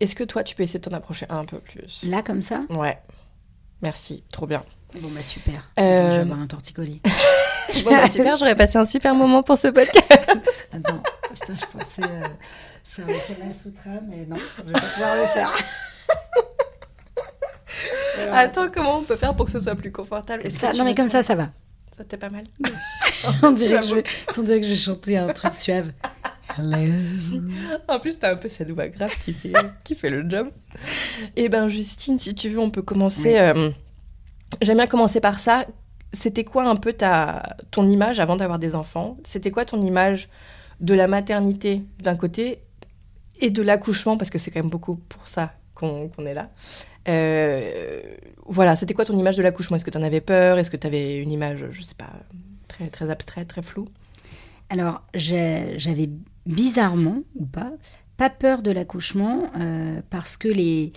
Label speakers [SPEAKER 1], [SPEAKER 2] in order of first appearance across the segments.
[SPEAKER 1] Est-ce que toi, tu peux essayer de t'en approcher un peu plus?
[SPEAKER 2] Là, comme ça?
[SPEAKER 1] Ouais. Merci, trop bien.
[SPEAKER 2] Bon, bah super.
[SPEAKER 1] Euh,
[SPEAKER 2] je vais avoir un torticolis.
[SPEAKER 1] Bon, bah, super, j'aurais passé un super moment pour ce podcast.
[SPEAKER 2] Attends, putain, je pensais euh, faire le Kama Sutra, mais non, je vais pas pouvoir le faire. Alors,
[SPEAKER 1] Attends, comment on peut faire pour que ce soit plus confortable?
[SPEAKER 2] Ça- non, mais comme ça, ça va.
[SPEAKER 1] Ça t'est pas mal
[SPEAKER 2] on, dirait que je vais, on dirait que je vais chanter un truc suave. Hello.
[SPEAKER 1] En plus, t'as un peu cette voix grave qui fait, qui fait le job. Eh ben, Justine, si tu veux, on peut commencer.
[SPEAKER 2] Oui.
[SPEAKER 1] euh, J'aime bien commencer par ça. C'était quoi un peu ta, ton image avant d'avoir des enfants? C'était quoi ton image de la maternité d'un côté et de l'accouchement? Parce que c'est quand même beaucoup pour ça qu'on qu'on est là. Euh, voilà, c'était quoi ton image de l'accouchement? Est-ce que tu en avais peur? Est-ce que tu avais une image, je sais pas, très, très abstraite, très floue?
[SPEAKER 2] Alors, j'avais bizarrement, ou pas, pas peur de l'accouchement euh, parce que les,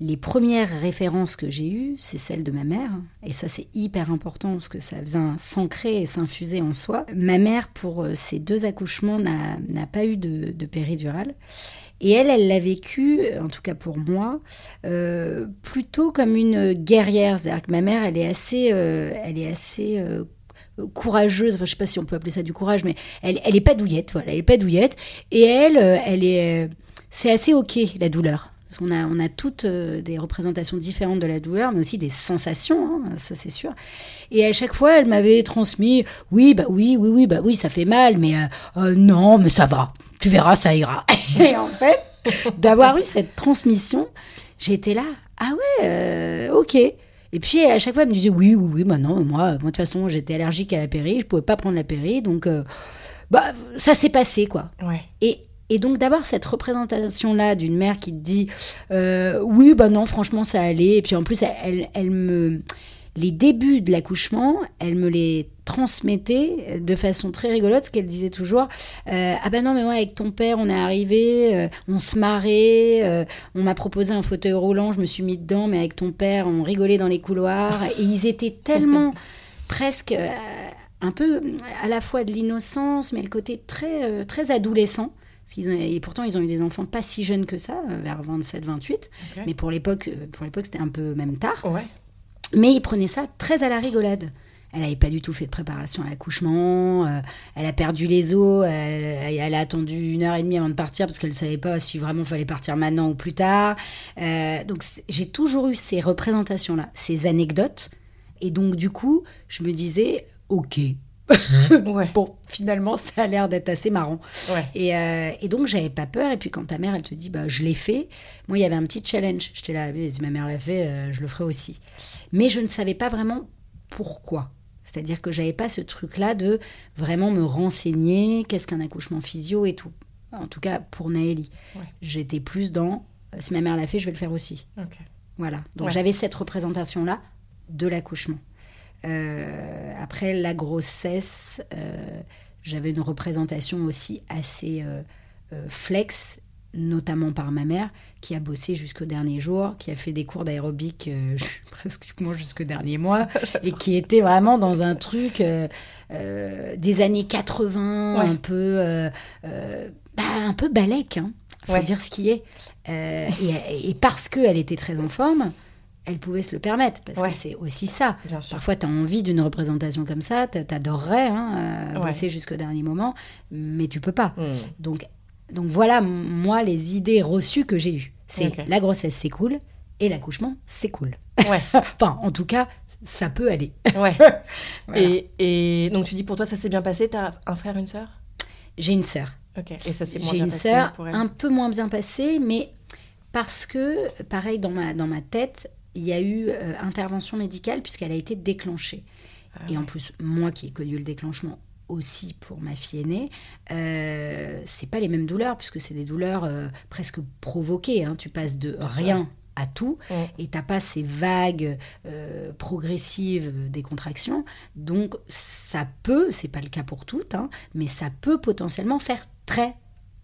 [SPEAKER 2] les premières références que j'ai eues, c'est celles de ma mère. Et ça, c'est hyper important parce que ça vient s'ancrer et s'infuser en soi. Ma mère, pour euh, ses deux accouchements, n'a n'a pas eu de, de péridurale. Et elle, elle l'a vécu, en tout cas pour moi, euh, plutôt comme une guerrière. C'est-à-dire que ma mère, elle est assez, euh, elle est assez euh, courageuse. Enfin, je sais pas si on peut appeler ça du courage, mais elle, elle est pas douillette. Voilà, elle est pas douillette. Et elle, euh, elle est, euh, c'est assez ok la douleur. Qu'on a, on a toutes euh, des représentations différentes de la douleur, mais aussi des sensations, hein, ça c'est sûr. Et à chaque fois, elle m'avait transmis, oui, bah oui, oui, oui, bah oui, ça fait mal, mais euh, euh, non, mais ça va, tu verras, ça ira. Et en fait, d'avoir eu cette transmission, j'étais là, ah ouais, euh, ok. Et puis à chaque fois, elle me disait, oui, oui, oui, bah non, moi, moi de toute façon, j'étais allergique à la péri, je pouvais pas prendre la péri, donc euh, bah, ça s'est passé, quoi.
[SPEAKER 1] Ouais.
[SPEAKER 2] Et, et donc d'avoir cette représentation-là d'une mère qui te dit euh, oui, bah non, franchement, ça allait. Et puis en plus, elle, elle, elle me. Les débuts de l'accouchement, elle me les transmettait de façon très rigolote, ce qu'elle disait toujours. euh, ah ben non, mais moi, avec ton père, on est arrivé, euh, on se marrait, euh, on m'a proposé un fauteuil roulant, je me suis mis dedans, mais avec ton père, on rigolait dans les couloirs. Et ils étaient tellement presque un peu à la fois de l'innocence, mais le côté très, très adolescent. Parce qu'ils ont- et pourtant, ils ont eu des enfants pas si jeunes que ça, vers 27-28.
[SPEAKER 1] Ok.
[SPEAKER 2] Mais pour l'époque, pour l'époque, c'était un peu même tard.
[SPEAKER 1] Ouais.
[SPEAKER 2] Mais ils prenaient ça très à la rigolade. Elle n'avait pas du tout fait de préparation à l'accouchement. euh, elle a perdu les os. Elle, elle a attendu une heure et demie avant de partir parce qu'elle ne savait pas si vraiment il fallait partir maintenant ou plus tard. Euh, donc j'ai toujours eu ces représentations-là, ces anecdotes. Et donc du coup, je me disais, ok.
[SPEAKER 1] Ouais.
[SPEAKER 2] Bon, finalement, ça a l'air d'être assez marrant.
[SPEAKER 1] Ouais.
[SPEAKER 2] Et, euh, et donc, j'avais pas peur. Et puis, quand ta mère, elle te dit, bah, je l'ai fait, moi, il y avait un petit challenge. J'étais là, si ma mère l'a fait, euh, je le ferai aussi. Mais je ne savais pas vraiment pourquoi. C'est-à-dire que j'avais pas ce truc-là de vraiment me renseigner, qu'est-ce qu'un accouchement physio et tout. En tout cas, pour Naëli.
[SPEAKER 1] Ouais.
[SPEAKER 2] J'étais plus dans, euh, si ma mère l'a fait, je vais le faire aussi. Voilà. Donc j'avais cette représentation-là de l'accouchement. Euh, après la grossesse, euh, j'avais une représentation aussi assez euh, flex notamment par ma mère, qui a bossé jusqu'au dernier jour, qui a fait des cours d'aérobic euh, presque jusqu'au dernier mois, et qui était vraiment dans un truc euh, euh, des années 80,
[SPEAKER 1] Ouais.
[SPEAKER 2] un peu, bah, un peu balèque, hein, faut
[SPEAKER 1] Ouais.
[SPEAKER 2] dire ce qui est. Et, et parce qu'elle était très en forme, elle pouvait se le permettre, parce
[SPEAKER 1] Ouais.
[SPEAKER 2] que c'est aussi ça. Parfois, tu as envie d'une représentation comme ça, t'adorerais hein, euh,
[SPEAKER 1] Ouais.
[SPEAKER 2] bosser jusqu'au dernier moment, mais tu peux pas.
[SPEAKER 1] Hmm.
[SPEAKER 2] Donc, donc voilà, moi, les idées reçues que j'ai eues. C'est la grossesse, c'est cool, et l'accouchement, c'est cool.
[SPEAKER 1] Ouais,
[SPEAKER 2] enfin, en tout cas, ça peut aller.
[SPEAKER 1] ouais.
[SPEAKER 2] Voilà.
[SPEAKER 1] Et, et donc tu dis pour toi ça s'est bien passé, t'as un frère, une sœur?
[SPEAKER 2] J'ai une sœur.
[SPEAKER 1] Ok. Et ça s'est
[SPEAKER 2] J'ai une sœur un peu moins bien passée, mais parce que, pareil, dans ma, dans ma tête, il y a eu euh, intervention médicale puisqu'elle a été déclenchée.
[SPEAKER 1] Ah
[SPEAKER 2] Et en plus, moi qui ai connu le déclenchement aussi pour ma fille aînée, euh, c'est pas les mêmes douleurs puisque c'est des douleurs euh, presque provoquées. hein. Tu passes de rien à tout
[SPEAKER 1] Mm.
[SPEAKER 2] et t'as pas ces vagues euh, progressives des contractions. Donc ça peut, c'est pas le cas pour toutes, hein, mais ça peut potentiellement faire très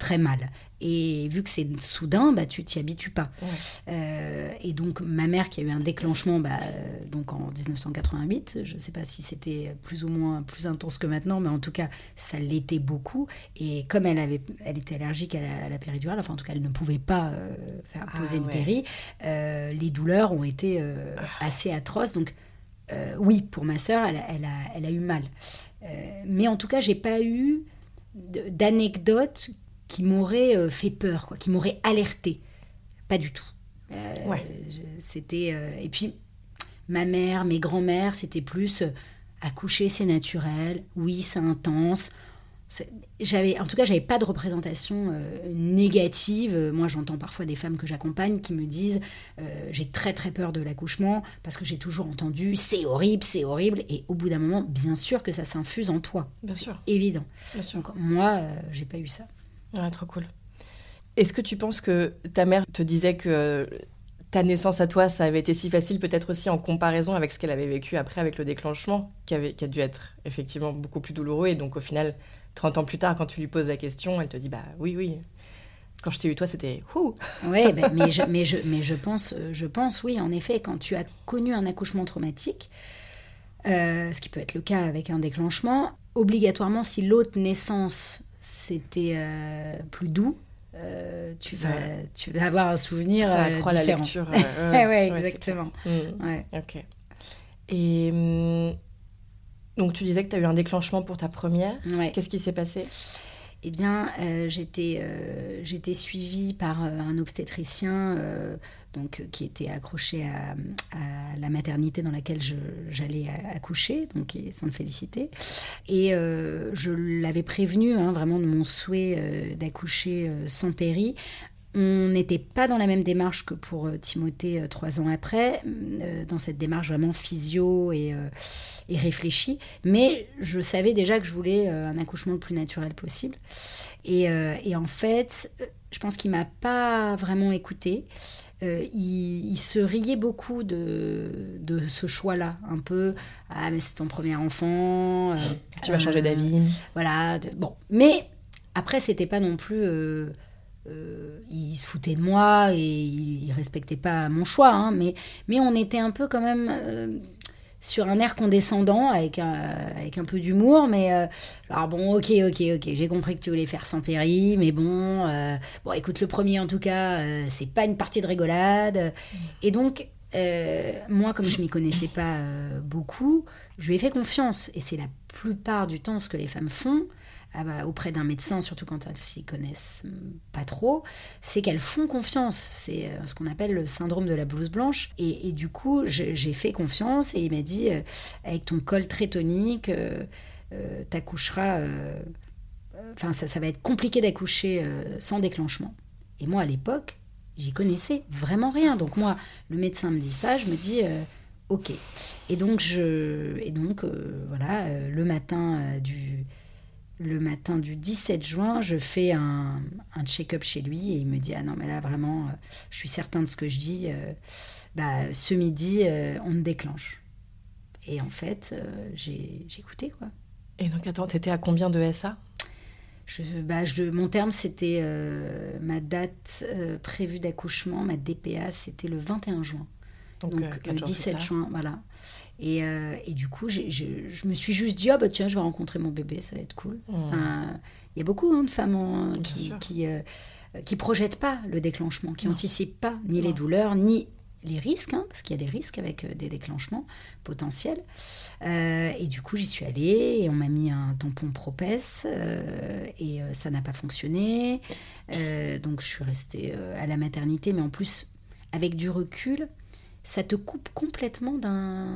[SPEAKER 2] très mal. Et vu que c'est soudain, bah, tu t'y habitues pas.
[SPEAKER 1] Ouais.
[SPEAKER 2] Euh, et donc ma mère qui a eu un déclenchement bah, euh, donc en 1988, je ne sais pas si c'était plus ou moins plus intense que maintenant, mais en tout cas ça l'était beaucoup. Et comme elle, avait, elle était allergique à la, à la péridurale, enfin en tout cas elle ne pouvait pas euh, faire
[SPEAKER 1] Ah
[SPEAKER 2] poser une
[SPEAKER 1] ouais.
[SPEAKER 2] péri, les douleurs ont été euh, assez atroces. Donc oui, pour ma sœur, elle, a- elle a, elle a eu mal. Mais en tout cas, j'ai pas eu d'anecdotes qui m'auraient euh, fait peur, quoi, qui m'auraient alerté. Pas du tout. Euh,
[SPEAKER 1] Ouais.
[SPEAKER 2] C'était euh, et puis ma mère, mes grands-mères, c'était plus euh, accoucher, c'est naturel. Oui, c'est intense. J'avais, en tout cas, j'avais pas de représentation négative. Moi, j'entends parfois des femmes que j'accompagne qui me disent j'ai très très peur de l'accouchement parce que j'ai toujours entendu c'est horrible, c'est horrible. Et au bout d'un moment, bien sûr que ça s'infuse en toi,
[SPEAKER 1] Bien sûr,
[SPEAKER 2] évident.
[SPEAKER 1] bien sûr.
[SPEAKER 2] Donc moi, j'ai pas eu ça.
[SPEAKER 1] Ouais, trop cool. Est-ce que tu penses que ta mère te disait que ta naissance à toi, ça avait été si facile, peut-être aussi en comparaison avec ce qu'elle avait vécu après avec le déclenchement, qui, avait, qui a dû être effectivement beaucoup plus douloureux. Et donc au final, 30 ans plus tard, quand tu lui poses la question, elle te dit Bah oui, oui. Quand je t'ai eu toi, c'était Ouh
[SPEAKER 2] Oui, mais, je, mais, je, mais je, pense, euh, je pense, oui, en effet, quand tu as connu un accouchement traumatique, euh, ce qui peut être le cas avec un déclenchement, obligatoirement, si l'autre naissance, c'était euh, plus doux, euh, tu,
[SPEAKER 1] Ça-
[SPEAKER 2] vas, tu vas avoir un souvenir
[SPEAKER 1] Ça
[SPEAKER 2] euh,
[SPEAKER 1] accroît la
[SPEAKER 2] différent.
[SPEAKER 1] lecture. euh,
[SPEAKER 2] Ouais, exactement.
[SPEAKER 1] Mm.
[SPEAKER 2] Ouais.
[SPEAKER 1] Ok. Et hum, donc tu disais que tu as eu un déclenchement pour ta première. Qu'est-ce qui s'est passé?
[SPEAKER 2] Eh bien, j'étais j'étais suivie par un obstétricien donc, euh, qui était accroché à, la maternité dans laquelle j'allais accoucher, donc Sainte Félicité. Et euh, je l'avais prévenu hein, vraiment de mon souhait euh, d'accoucher sans péri. On n'était pas dans la même démarche que pour Timothée trois ans après, dans cette démarche vraiment physio et, réfléchie. Mais je savais déjà que je voulais un accouchement le plus naturel possible. Et, et en fait, je pense qu'il m'a pas vraiment écouté. Euh, il, il se riait beaucoup de, de ce choix-là, un peu ah mais c'est ton premier enfant, euh,
[SPEAKER 1] Tu vas changer
[SPEAKER 2] euh,
[SPEAKER 1] d'avis.
[SPEAKER 2] voilà, de- bon. Mais après, c'était pas non plus. il se foutait de moi et il, il respectait pas mon choix, hein, mais, mais on était un peu quand même sur un air condescendant avec un, avec un peu d'humour. Mais euh, alors, bon, ok, ok, ok, j'ai compris que tu voulais faire sans péri, mais bon, euh, bon, écoute, le premier en tout cas, euh, c'est pas une partie de rigolade. Et donc, moi, comme je m'y connaissais pas beaucoup, je lui ai fait confiance. Et c'est la plupart du temps ce que les femmes font auprès d'un médecin, surtout quand elles s'y connaissent hum, pas trop, c'est qu'elles font confiance. C'est euh, ce qu'on appelle le syndrome de la blouse blanche. Et, et du coup, j'ai fait confiance et il m'a dit, euh, avec ton col très tonique, euh, euh, t'accoucheras... Enfin, ça, ça va être compliqué d'accoucher sans déclenchement. Et moi, à l'époque, j'y connaissais vraiment rien. Donc moi, le médecin me dit ça, je me dis, ok. Et donc, je, et donc voilà, le matin du... Le matin du 17 juin, je fais un, un check-up chez lui et il me dit Ah non, mais là vraiment, euh, je suis certain de ce que je dis. euh, bah, ce midi, euh, on me déclenche. Et en fait, j'ai écouté quoi.
[SPEAKER 1] Et donc attends, t'étais à combien de SA
[SPEAKER 2] je, bah, je- mon terme, c'était euh, ma date euh, prévue d'accouchement, ma DPA, c'était le 21 juin.
[SPEAKER 1] Donc, euh,
[SPEAKER 2] le
[SPEAKER 1] jours plus
[SPEAKER 2] 17
[SPEAKER 1] tard.
[SPEAKER 2] juin, voilà. Et, euh, et du coup, je me suis juste dit, ah bah tiens, je vais rencontrer mon bébé, ça va être cool.
[SPEAKER 1] Mmh.
[SPEAKER 2] Enfin, Il y a beaucoup hein, de femmes en- qui euh, qui projettent pas le déclenchement, qui
[SPEAKER 1] Non.
[SPEAKER 2] anticipent pas ni les douleurs, ni les risques, hein, parce qu'il y a des risques avec euh, des déclenchements potentiels. Euh, et du coup, j'y suis allée et on m'a mis un tampon propès euh, et ça n'a pas fonctionné. Euh, donc, je suis restée à la maternité, mais en plus, avec du recul, ça te coupe complètement d'un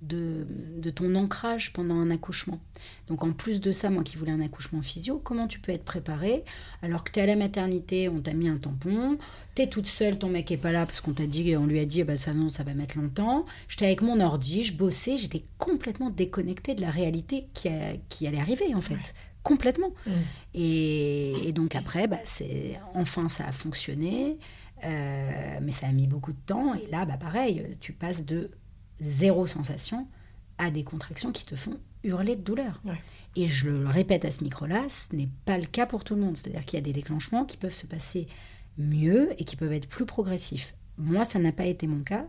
[SPEAKER 2] de, de ton ancrage pendant un accouchement. Donc en plus de ça, moi qui voulais un accouchement physio, comment tu peux être préparée alors que tu es à la maternité, on t'a mis un tampon, tu es toute seule, ton mec est pas là parce qu'on t'a dit, on lui a dit, bah, ça, non, ça va mettre longtemps. J'étais avec mon ordi, je bossais, j'étais complètement déconnectée de la réalité qui, a- qui allait arriver en fait. Complètement.
[SPEAKER 1] Mm.
[SPEAKER 2] Et, et donc après, bah, c'est enfin ça a fonctionné, euh, mais ça a mis beaucoup de temps. Et là, bah, pareil, tu passes de zéro sensation à des contractions qui te font hurler de douleur.
[SPEAKER 1] Ouais.
[SPEAKER 2] Et je le répète à ce micro-là, ce n'est pas le cas pour tout le monde. C'est-à-dire qu'il y a des déclenchements qui peuvent se passer mieux et qui peuvent être plus progressifs. Moi, ça n'a pas été mon cas.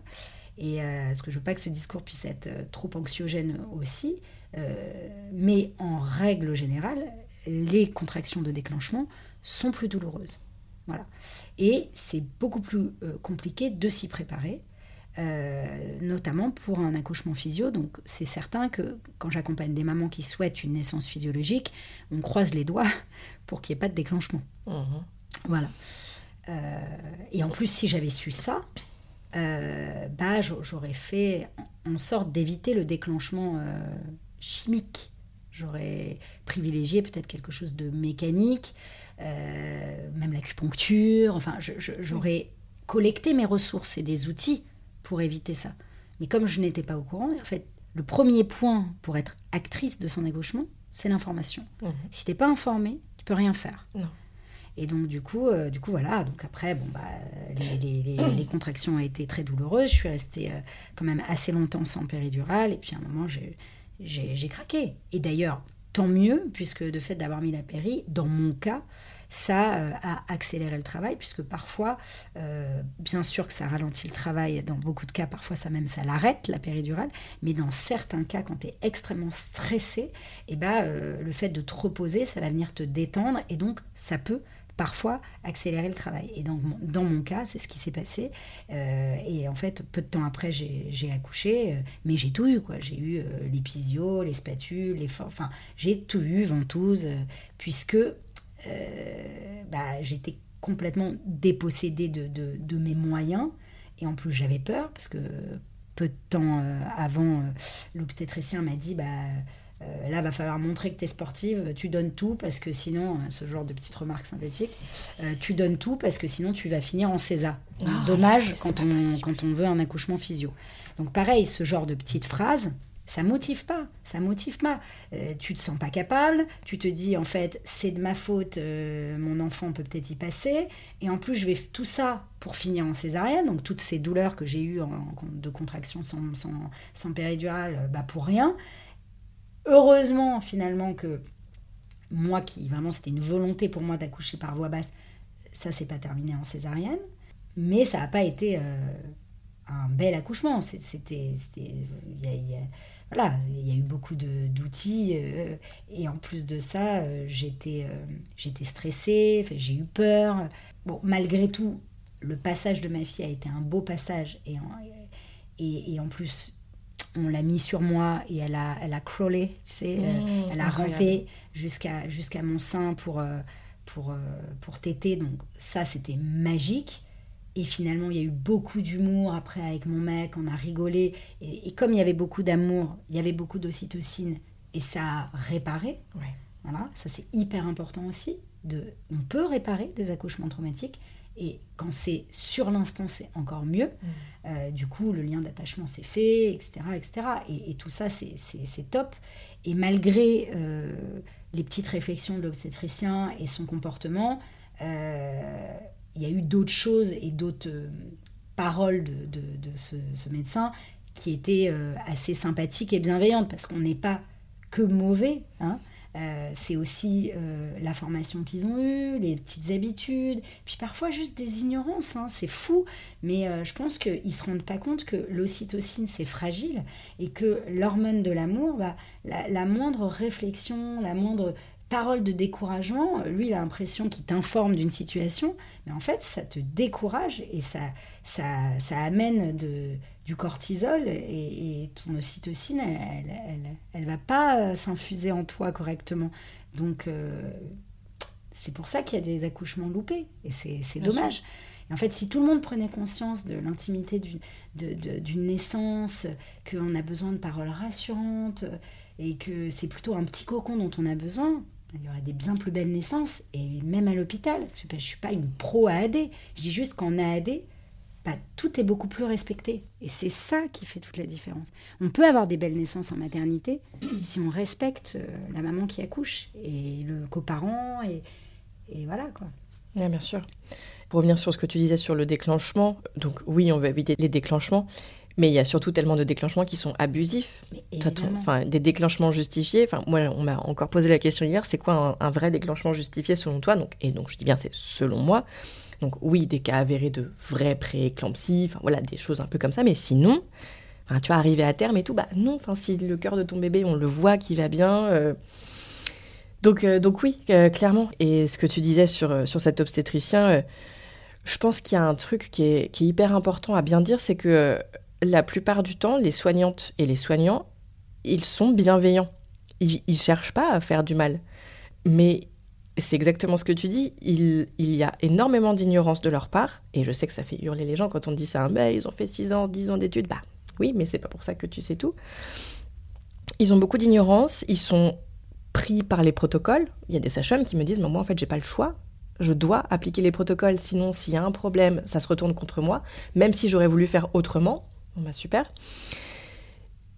[SPEAKER 2] Et euh, parce que je veux pas que ce discours puisse être euh, trop anxiogène aussi. Euh, mais en règle générale, les contractions de déclenchement sont plus douloureuses. Voilà. Et c'est beaucoup plus euh, compliqué de s'y préparer, euh, notamment pour un accouchement physio. Donc c'est certain que quand j'accompagne des mamans qui souhaitent une naissance physiologique, on croise les doigts pour qu'il n'y ait pas de déclenchement.
[SPEAKER 1] Mhm.
[SPEAKER 2] Voilà. Euh, et en plus, si j'avais su ça, bah, j'a- j'aurais fait en sorte d'éviter le déclenchement chimique. J'aurais privilégié peut-être quelque chose de mécanique, même l'acupuncture. Enfin, j'aurais collecté mes ressources et des outils pour éviter ça. Mais comme je n'étais pas au courant, en fait, le premier point pour être actrice de son accouchement, c'est l'information.
[SPEAKER 1] Mhm.
[SPEAKER 2] Si t'es pas informé, tu peux rien faire.
[SPEAKER 1] Non.
[SPEAKER 2] Et donc du coup, euh, du coup voilà. Donc après, bon bah, les, les- les- les contractions ont été très douloureuses. Je suis restée euh, quand même assez longtemps sans péridurale. Et puis à un moment, j'ai craqué. Et d'ailleurs, tant mieux, puisque de fait d'avoir mis la péri, dans mon cas, ça euh, a accéléré le travail, puisque parfois, euh, bien sûr que ça ralentit le travail, dans beaucoup de cas, parfois ça même ça l'arrête, la péridurale, mais dans certains cas, quand tu es extrêmement stressé, et ben, euh, le fait de te reposer, ça va venir te détendre, et donc ça peut parfois accélérer le travail. Et donc, dans mon cas, c'est ce qui s'est passé. Euh, et en fait, peu de temps après, j'ai accouché, euh, mais j'ai tout eu, quoi. J'ai eu euh, les les spatules, les Enfin, j'ai tout eu, ventouse, puisque bah, j'étais complètement dépossédée de, de- de mes moyens. Et en plus, j'avais peur, parce que peu de temps avant, l'obstétricien m'a dit, bah, euh, là, va falloir montrer que tu es sportive, tu donnes tout, parce que sinon, euh, ce genre de petites remarques sympathiques, euh, tu donnes tout, parce que sinon, tu vas finir en César.
[SPEAKER 1] Oh,
[SPEAKER 2] Dommage quand on,
[SPEAKER 1] possible.
[SPEAKER 2] quand on veut un accouchement physio. Donc pareil, ce genre de petites phrases, ça motive pas, ça motive pas. Euh, tu te sens pas capable, tu te dis en fait c'est de ma faute, euh, mon enfant peut peut-être y passer, et en plus je vais tout ça pour finir en césarienne, donc toutes ces douleurs que j'ai eues en- en- de contraction sans, sans, sans péridurale, euh, bah pour rien. Heureusement finalement que moi qui vraiment c'était une volonté pour moi d'accoucher par voie basse, ça s'est pas terminé en césarienne, mais ça n'a pas été euh, un bel accouchement. C'était, voilà, il y a eu beaucoup d'outils euh, et en plus de ça, euh, j'étais, stressée, j'ai eu peur. Bon, malgré tout, le passage de ma fille a été un beau passage et en, et en plus. On l'a mis sur moi et elle a, elle a crawlé, tu sais, euh,
[SPEAKER 1] Mmh,
[SPEAKER 2] elle a
[SPEAKER 1] incroyable.
[SPEAKER 2] rampé jusqu'à jusqu'à mon sein pour, euh, pour, euh, pour téter. Donc ça, c'était magique. Et finalement, il y a eu beaucoup d'humour après avec mon mec, on a rigolé. Et, et comme il y avait beaucoup d'amour, il y avait beaucoup d'ocytocine, et ça a réparé.
[SPEAKER 1] Ouais.
[SPEAKER 2] Voilà, ça c'est hyper important aussi. De, on peut réparer des accouchements traumatiques, et quand c'est sur l'instant, c'est encore mieux. Euh, du coup, le lien d'attachement s'est fait, etc. etc. Et, et tout ça, c'est- c'est c'est top. Et malgré euh, les petites réflexions de l'obstétricien et son comportement, euh, il y a eu d'autres choses et d'autres paroles de, de- de ce, ce médecin qui étaient assez sympathiques et bienveillantes, parce qu'on n'est pas que mauvais. hein. Euh, c'est aussi euh, la formation qu'ils ont eue, les petites habitudes, puis parfois juste des ignorances, hein, c'est fou, mais euh, je pense qu'ils ne se rendent pas compte que l'ocytocine c'est fragile et que l'hormone de l'amour, bah, la, la moindre réflexion, la moindre parole de découragement, lui il a l'impression qu'il t'informe d'une situation, mais en fait ça te décourage et ça, ça, ça amène de, du cortisol et, et ton ocytocine, elle, elle, elle, va pas euh, s'infuser en toi correctement. Donc euh, c'est pour ça qu'il y a des accouchements loupés et c'est dommage. Et en fait, si tout le monde prenait conscience de l'intimité d'une naissance, qu'on a besoin de paroles rassurantes et que c'est plutôt un petit cocon dont on a besoin, il y aurait des bien plus belles naissances. Et même à l'hôpital, je ne suis pas une pro AAD. Je dis juste qu'en AAD, bah, tout est beaucoup plus respecté. Et c'est ça qui fait toute la différence. On peut avoir des belles naissances en maternité si on respecte euh, la maman qui accouche et le coparent. Et, et voilà quoi.
[SPEAKER 1] bien sûr. Pour revenir sur ce que tu disais sur le déclenchement, donc oui, on veut éviter les déclenchements, mais il y a surtout tellement de déclenchements qui sont abusifs. Enfin, des déclenchements justifiés. Enfin, moi, on m'a encore posé la question hier, c'est quoi un, un, vrai déclenchement justifié selon toi? Donc, Et donc, je dis bien, c'est selon moi. Donc oui, des cas avérés de vrais pré-éclampsie, enfin voilà, des choses un peu comme ça. Mais sinon, tu vas arriver à terme et tout, bah non. Enfin, si le cœur de ton bébé, on le voit qui va bien. Euh... Donc, euh, donc oui, euh, clairement. Et ce que tu disais sur, sur cet obstétricien, euh, je pense qu'il y a un truc qui est, qui est, hyper important à bien dire, c'est que la plupart du temps, les soignantes et les soignants, ils sont bienveillants. Ils ne cherchent pas à faire du mal. Mais c'est exactement ce que tu dis, il, y a énormément d'ignorance de leur part, et je sais que ça fait hurler les gens quand on dit ça, bah, ils ont fait 6 ans, 10 ans d'études, bah oui, mais c'est pas pour ça que tu sais tout. Ils ont beaucoup d'ignorance, ils sont pris par les protocoles. Il y a des sages-femmes qui me disent, moi en fait j'ai pas le choix, je dois appliquer les protocoles, sinon s'il y a un problème, ça se retourne contre moi, même si j'aurais voulu faire autrement. Bon bah super.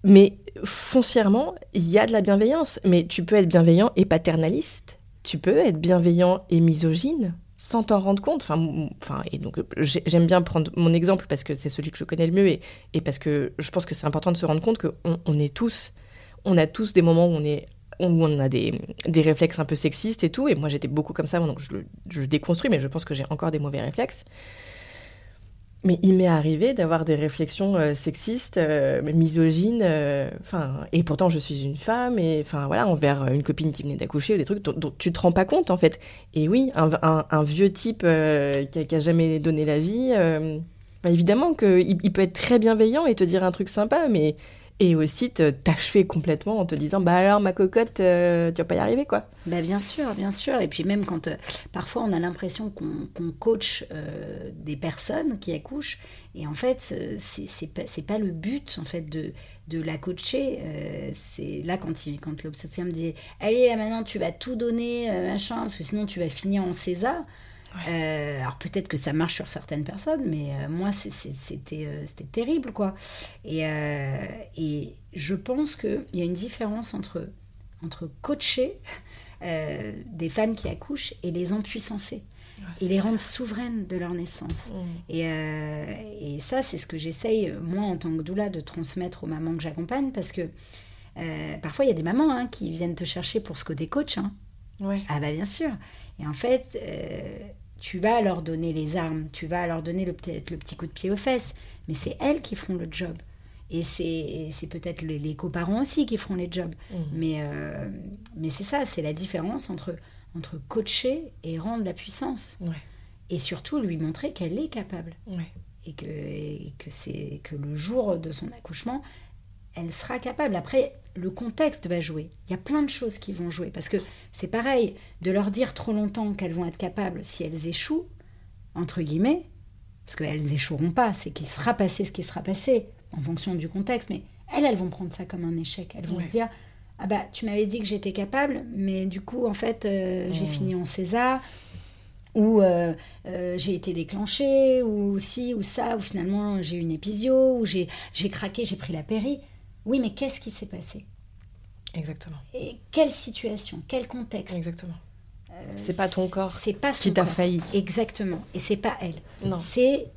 [SPEAKER 1] Mais foncièrement, il y a de la bienveillance, mais tu peux être bienveillant et paternaliste tu peux être bienveillant et misogyne sans t'en rendre compte. Enfin, enfin, et donc j'aime bien prendre mon exemple parce que c'est celui que je connais le mieux et, parce que je pense que c'est important de se rendre compte qu'on on est tous, on a tous des moments où on est on a des, des réflexes un peu sexistes et tout. Et moi, j'étais beaucoup comme ça, donc je, je déconstruis, mais je pense que j'ai encore des mauvais réflexes. Mais il m'est arrivé d'avoir des réflexions euh, sexistes, euh, misogynes, euh, et pourtant je suis une femme, et enfin voilà, envers une copine qui venait d'accoucher, ou des trucs dont, tu te rends pas compte en fait. Et oui, un, vieux type qui, a, a, jamais donné la vie, évidemment qu'il il peut être très bienveillant et te dire un truc sympa, mais et aussi t'achever complètement en te disant bah alors ma cocotte euh, tu vas pas y arriver quoi.
[SPEAKER 2] Bah bien sûr bien sûr. Et puis même quand euh, parfois on a l'impression qu'on qu coach euh, des personnes qui accouchent. Et en fait c'est pas pas le but en fait de de la coacher. Euh, c'est là quand il quand l'obstétricien me dit allez maintenant tu vas tout donner machin parce que sinon tu vas finir en César Ouais. Euh, alors peut-être que ça marche sur certaines personnes, mais euh, moi c'était euh, terrible quoi. Et, et je pense qu'il y a une différence entre, entre coacher euh, des femmes qui accouchent et les empuissancer. et les rendre souveraines de leur naissance. Mmh. Et, et, ça, c'est ce que j'essaye, moi, en tant que doula, de transmettre aux mamans que j'accompagne, parce que parfois, il y a des mamans hein, qui viennent te chercher pour ce côté coach. Hein.
[SPEAKER 1] Ouais.
[SPEAKER 2] Ah bah bien sûr. Et en fait, tu vas leur donner les armes, tu vas leur donner le, le petit coup de pied aux fesses, mais c'est elles qui feront le job. Et c'est peut-être les, les coparents aussi qui feront les jobs. Mmh. Mais, euh, mais c'est ça, c'est la différence entre, entre coacher et rendre la puissance.
[SPEAKER 1] Ouais.
[SPEAKER 2] Et surtout lui montrer qu'elle est capable.
[SPEAKER 1] Ouais.
[SPEAKER 2] Et, que, et que, que le jour de son accouchement, elle sera capable. Après, le contexte va jouer. Il y a plein de choses qui vont jouer. Parce que c'est pareil, de leur dire trop longtemps qu'elles vont être capables si elles échouent, entre guillemets, parce qu'elles échoueront pas, c'est qu'il sera passé ce qui sera passé en fonction du contexte, mais elles, elles vont prendre ça comme un échec. Elles vont ouais. se dire, ah bah, tu m'avais dit que j'étais capable, mais du coup, en fait, euh, j'ai fini en César, ou euh, euh, j'ai été déclenchée, ou si, ou ça, ou finalement j'ai eu une épisio, ou j'ai craqué, j'ai pris la péri. Oui, mais qu'est-ce qui s'est passé?
[SPEAKER 1] Exactement.
[SPEAKER 2] Et quelle situation, quel contexte?
[SPEAKER 1] Exactement. Euh, c'est pas ton corps
[SPEAKER 2] c'est pas
[SPEAKER 1] qui t'a failli.
[SPEAKER 2] Exactement. Et c'est pas elle.
[SPEAKER 1] Non.
[SPEAKER 2] C'est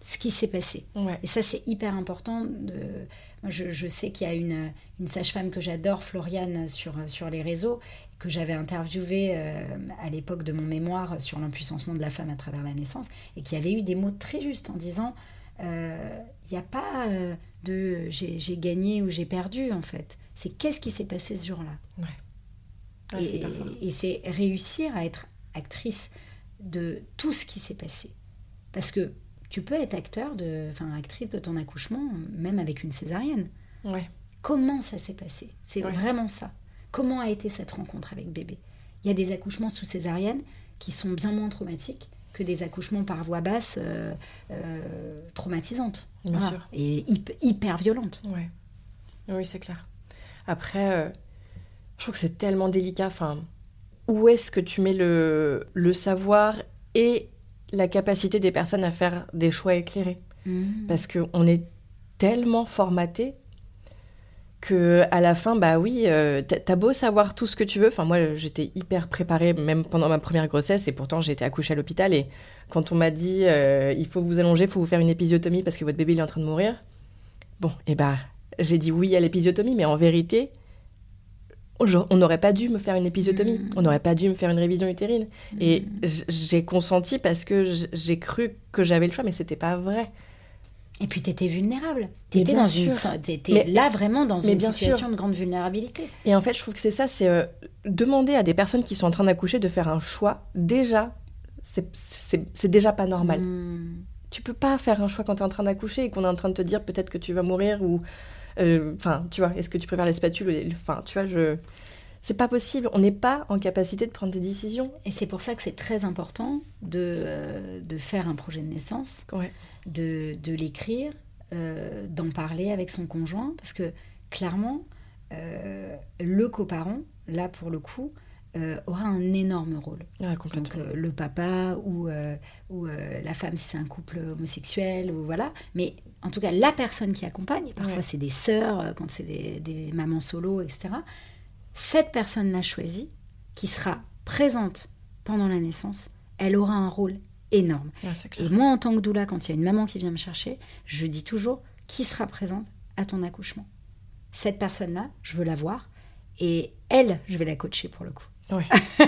[SPEAKER 2] ce qui s'est passé.
[SPEAKER 1] Ouais.
[SPEAKER 2] Et ça, c'est hyper important. De... Moi, je, je sais qu'il y a une, une sage-femme que j'adore, Floriane, sur, sur les réseaux, que j'avais interviewée euh, à l'époque de mon mémoire sur l'impuissancement de la femme à travers la naissance, et qui avait eu des mots très justes en disant euh, il n'y a pas euh, de j'ai j'ai gagné ou j'ai perdu, en fait. C'est qu'est-ce qui s'est passé ce jour-là.
[SPEAKER 1] Ah,
[SPEAKER 2] et c'est réussir à être actrice de tout ce qui s'est passé. Parce que tu peux être acteur, de, enfin actrice de ton accouchement, même avec une césarienne.
[SPEAKER 1] Ouais.
[SPEAKER 2] Comment ça s'est passé? C'est
[SPEAKER 1] Ouais.
[SPEAKER 2] vraiment ça. Comment a été cette rencontre avec bébé? Il y a des accouchements sous césarienne qui sont bien moins traumatiques que des accouchements par voie basse euh, euh, traumatisantes.
[SPEAKER 1] Bien sûr.
[SPEAKER 2] Et hyp- hyper violentes.
[SPEAKER 1] Ouais. Oui, c'est clair. Après, euh, je trouve que c'est tellement délicat. Enfin, où est-ce que tu mets le, le savoir et la capacité des personnes à faire des choix éclairés? Parce qu'on est tellement formaté que à la fin, bah oui, euh, t'as beau savoir tout ce que tu veux. Enfin, moi, j'étais hyper préparée, même pendant ma première grossesse, et pourtant été accouchée à l'hôpital. Et quand on m'a dit, euh, il faut vous allonger, il faut vous faire une épisiotomie parce que votre bébé il est en train de mourir, bon, et bah, j'ai dit oui à l'épisiotomie, mais en vérité, on n'aurait pas dû me faire une épisiotomie, on n'aurait pas dû me faire une révision utérine. Et j- j'ai consenti parce que j'ai cru que j'avais le choix, mais c'était pas vrai.
[SPEAKER 2] Et puis tu étais vulnérable. Tu étais, dans une,
[SPEAKER 1] Mais-
[SPEAKER 2] là vraiment dans une situation
[SPEAKER 1] sûr.
[SPEAKER 2] de grande vulnérabilité.
[SPEAKER 1] Et en fait, je trouve que c'est ça, c'est euh, demander à des personnes qui sont en train d'accoucher de faire un choix. Déjà, c'est- déjà pas normal.
[SPEAKER 2] Hmm.
[SPEAKER 1] Tu peux pas faire un choix quand tu es en train d'accoucher et qu'on est en train de te dire peut-être que tu vas mourir ou. euh, Enfin, tu vois, est-ce que tu préfères les spatules Enfin, tu vois, je. C'est pas possible. On n'est pas en capacité de prendre des décisions.
[SPEAKER 2] Et c'est pour ça que c'est très important de, euh, de faire un projet de naissance,
[SPEAKER 1] Ouais.
[SPEAKER 2] de, de l'écrire, euh, d'en parler avec son conjoint, parce que clairement, euh, le coparent, là pour le coup, aura un énorme rôle. Donc euh, le papa ou, ou la femme si c'est un couple homosexuel ou voilà. Mais en tout cas la personne qui accompagne, parfois
[SPEAKER 1] Ouais.
[SPEAKER 2] c'est des sœurs, quand c'est des, des mamans solo, etc. Cette personne-là choisie, qui sera présente pendant la naissance, elle aura un rôle énorme.
[SPEAKER 1] Ouais,
[SPEAKER 2] Et moi en tant que doula, quand il y a une maman qui vient me chercher, je dis toujours qui sera présente à ton accouchement. Cette personne-là, je veux la voir et elle, je vais la coacher pour le coup.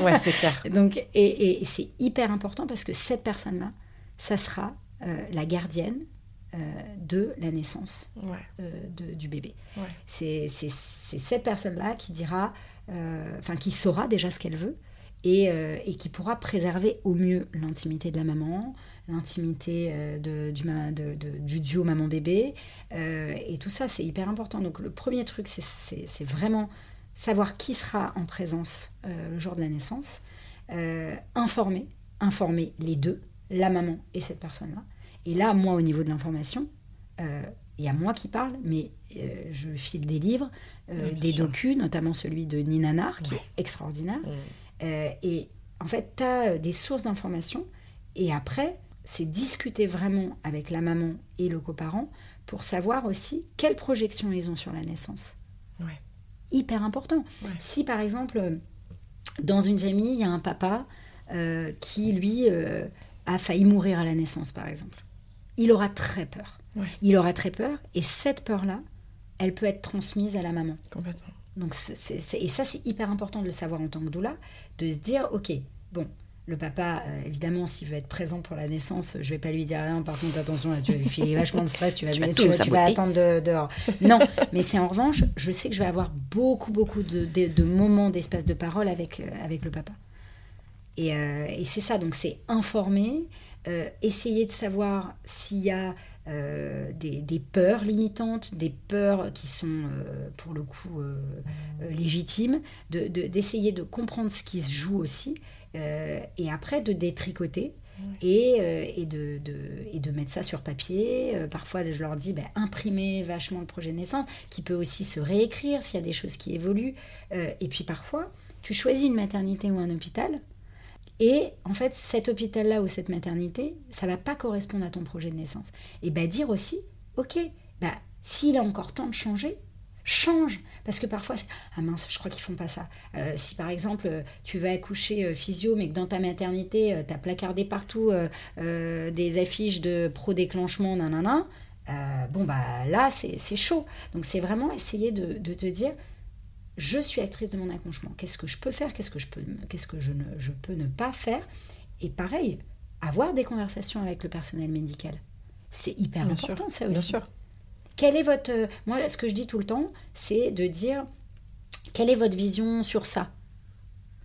[SPEAKER 1] Ouais c'est clair.
[SPEAKER 2] Donc, et, et- et c'est hyper important parce que cette personne-là, ça sera euh, la gardienne euh, de la naissance
[SPEAKER 1] Ouais.
[SPEAKER 2] euh, de- du bébé.
[SPEAKER 1] Ouais.
[SPEAKER 2] C'est cette personne-là qui dira, euh, enfin qui saura déjà ce qu'elle veut et, et qui pourra préserver au mieux l'intimité de la maman, l'intimité du, de- duo maman-bébé. et tout ça, c'est hyper important. Donc le premier truc, c'est- vraiment savoir qui sera en présence le jour de la naissance, informer, informer les deux, la maman et cette personne-là. Et là, moi, au niveau de l'information, euh, il y a moi qui parle, mais euh, je file des livres, euh, des docus, notamment celui de Nina Nar, qui
[SPEAKER 1] Ouais.
[SPEAKER 2] est extraordinaire. Euh, et en fait, tu as des sources d'informations, et après, c'est discuter vraiment avec la maman et le coparent pour savoir aussi quelles projections ils ont sur la naissance.
[SPEAKER 1] Ouais.
[SPEAKER 2] Hyper important. Si par exemple, dans une famille, il y a un papa qui, lui, a failli mourir à la naissance, par exemple, il aura très peur.
[SPEAKER 1] Ouais.
[SPEAKER 2] Il aura très peur, et cette peur-là, elle peut être transmise à la maman.
[SPEAKER 1] Complètement.
[SPEAKER 2] Donc c'est- c'est- c'est- et ça, c'est hyper important de le savoir en tant que doula, de se dire, ok, bon, le papa, euh, évidemment, s'il veut être présent pour la naissance, je vais pas lui dire, non, par contre, attention, là, tu vas lui filer vachement de stress, tu vas,
[SPEAKER 3] Tu
[SPEAKER 2] lui-
[SPEAKER 3] vas
[SPEAKER 2] tu vas- tu vas attendre de- dehors. Non, mais c'est en revanche, je sais que je vais avoir beaucoup, beaucoup de, de- de moments, d'espace de parole avec, euh, avec le papa. Et, euh, et c'est ça, donc c'est informer, euh, essayer de savoir s'il y a euh, des, des peurs limitantes, des peurs qui sont euh, pour le coup légitimes, de- de- d'essayer de, comprendre ce qui se joue aussi, et après de détricoter. Et, euh, et, de, de- et de mettre ça sur papier. Euh, parfois, je leur dis, ben, imprimez vachement le projet de naissance, qui peut aussi se réécrire s'il y a des choses qui évoluent. Euh, et puis parfois, tu choisis une maternité ou un hôpital, et en fait, cet hôpital-là ou cette maternité, ça va pas correspondre à ton projet de naissance. Et bah dire aussi, ok, bah s'il a encore temps de changer, change. Parce que parfois, ah mince, je crois qu'ils font pas ça. Euh, si par exemple, euh, tu vas accoucher euh, physio, mais que dans ta maternité, tu as placardé partout des affiches de pro-déclenchement, nanana, bon, bah là, c'est chaud. Donc, c'est vraiment essayer de, te dire je suis actrice de mon accouchement. Qu'est-ce que je peux faire? Qu'est-ce que, je peux, qu'est-ce que je, ne, je peux ne pas faire? Et pareil, avoir des conversations avec le personnel médical. C'est hyper important, ça aussi. Bien sûr. Quelle est votre... Moi, ce que je dis tout le temps, c'est de dire, quelle est votre vision sur ça?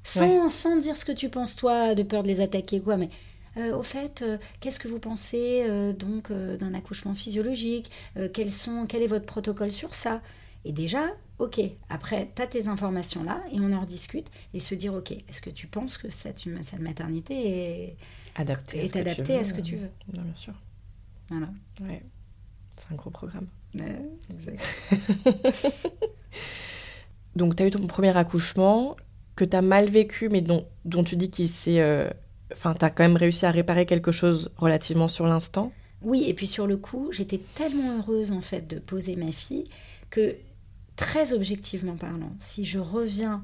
[SPEAKER 2] Sans, sans, dire ce que tu penses toi, de peur de les attaquer, quoi, mais... Euh, au fait, euh, qu'est-ce que vous pensez euh, donc d'un accouchement physiologique? Quels sont, Quel est votre protocole sur ça? Et déjà, ok, après, tu as tes informations là et on en rediscute et se dire, ok, est-ce que tu penses que cette, cette maternité est,
[SPEAKER 1] adaptée,
[SPEAKER 2] est adaptée à ce que tu veux,
[SPEAKER 1] bien sûr.
[SPEAKER 2] Voilà.
[SPEAKER 1] Ouais. C'est un gros programme. Donc, tu as eu ton premier accouchement que tu as mal vécu, mais dont, dont tu dis qu'il s'est. Euh, enfin, tu as quand même réussi à réparer quelque chose relativement sur l'instant.
[SPEAKER 2] Oui, et puis sur le coup, j'étais tellement heureuse en fait de poser ma fille que, très objectivement parlant, si je reviens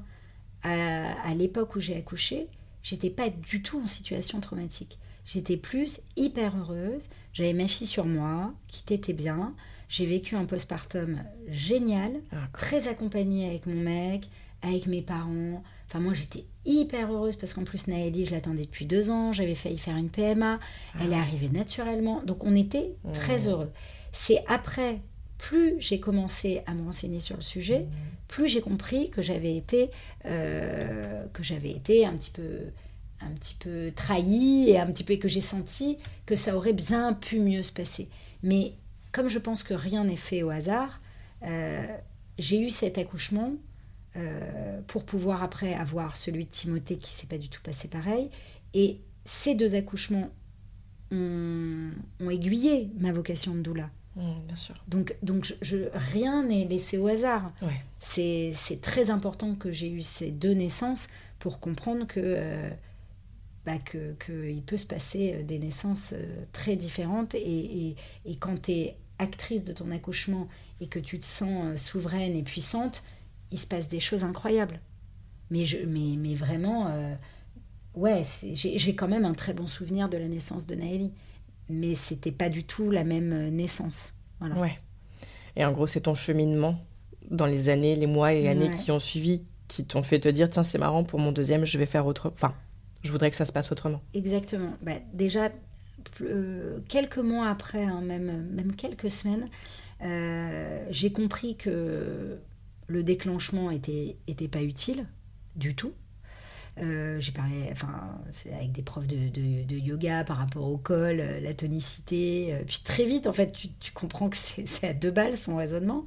[SPEAKER 2] à, à l'époque où j'ai accouché, j'étais pas du tout en situation traumatique. J'étais plus hyper heureuse. J'avais ma fille sur moi, qui t'était bien. J'ai vécu un postpartum génial, ah, très accompagnée avec mon mec, avec mes parents. Enfin, moi, j'étais hyper heureuse parce qu'en plus, Naëlie, je l'attendais depuis deux ans. J'avais failli faire une PMA. Elle est ah. arrivée naturellement. Donc, on était très heureux. C'est après, plus j'ai commencé à me renseigner sur le sujet, mmh. plus j'ai compris que j'avais été, euh, que j'avais été un petit peu un petit peu trahi et un petit peu que j'ai senti que ça aurait bien pu mieux se passer. Mais comme je pense que rien n'est fait au hasard, euh, j'ai eu cet accouchement euh, pour pouvoir après avoir celui de Timothée qui s'est pas du tout passé pareil. Et ces deux accouchements ont, aiguillé ma vocation de doula.
[SPEAKER 1] Mmh, bien sûr.
[SPEAKER 2] Donc, donc je, rien n'est laissé au hasard. C'est très important que j'ai eu ces deux naissances pour comprendre que euh, bah, qu'il peut se passer euh, des naissances euh, très différentes. Et, et, quand tu es actrice de ton accouchement et que tu te sens souveraine et puissante, il se passe des choses incroyables. Mais, je, mais, mais vraiment, ouais, j'ai quand même un très bon souvenir de la naissance de Naëlie. Mais c'était pas du tout la même naissance. Voilà.
[SPEAKER 1] Ouais. Et en gros, c'est ton cheminement dans les années, les mois et les années qui ont suivi qui t'ont fait te dire tiens, c'est marrant, pour mon deuxième, je vais faire autre. Enfin, je voudrais que ça se passe autrement.
[SPEAKER 2] Exactement. Bah, déjà, euh, quelques mois après, hein, même, même quelques semaines, euh, j'ai compris que le déclenchement était, était pas utile du tout. Euh, j'ai parlé enfin, avec des profs de, de, yoga par rapport au col, la tonicité. puis très vite, en fait, tu, tu comprends que c'est à deux balles son raisonnement.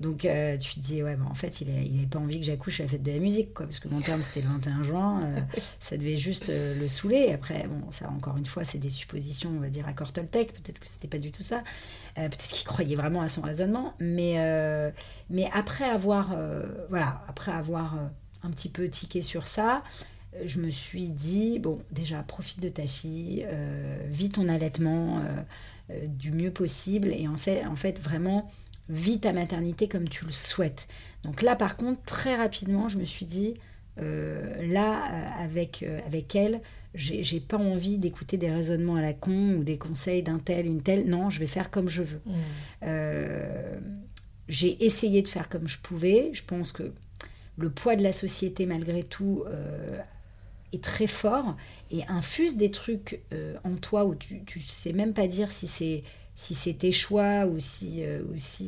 [SPEAKER 2] Donc euh, tu te dis, ouais, bah, en fait, il n'avait pas envie que j'accouche à la fête de la musique, quoi, parce que mon terme c'était le 21 juin, euh, ça devait juste euh, le saouler. Après, bon, ça encore une fois, c'est des suppositions, on va dire, à Cortoltec, peut-être que c'était pas du tout ça, peut-être qu'il croyait vraiment à son raisonnement, mais, mais après avoir, voilà, après avoir un petit peu tiqué sur ça, je me suis dit, bon, déjà, profite de ta fille, vis ton allaitement du mieux possible, et en, en fait, vraiment vis ta maternité comme tu le souhaites. Donc là, par contre, très rapidement, je me suis dit, euh, là, euh, avec, euh, avec elle, j'ai pas envie d'écouter des raisonnements à la con ou des conseils d'un tel, une telle. Non, je vais faire comme je veux. Mmh. j'ai essayé de faire comme je pouvais. Je pense que le poids de la société, malgré tout, est très fort et infuse des trucs en toi où tu, tu sais même pas dire si c'est si c'est tes choix ou si, euh,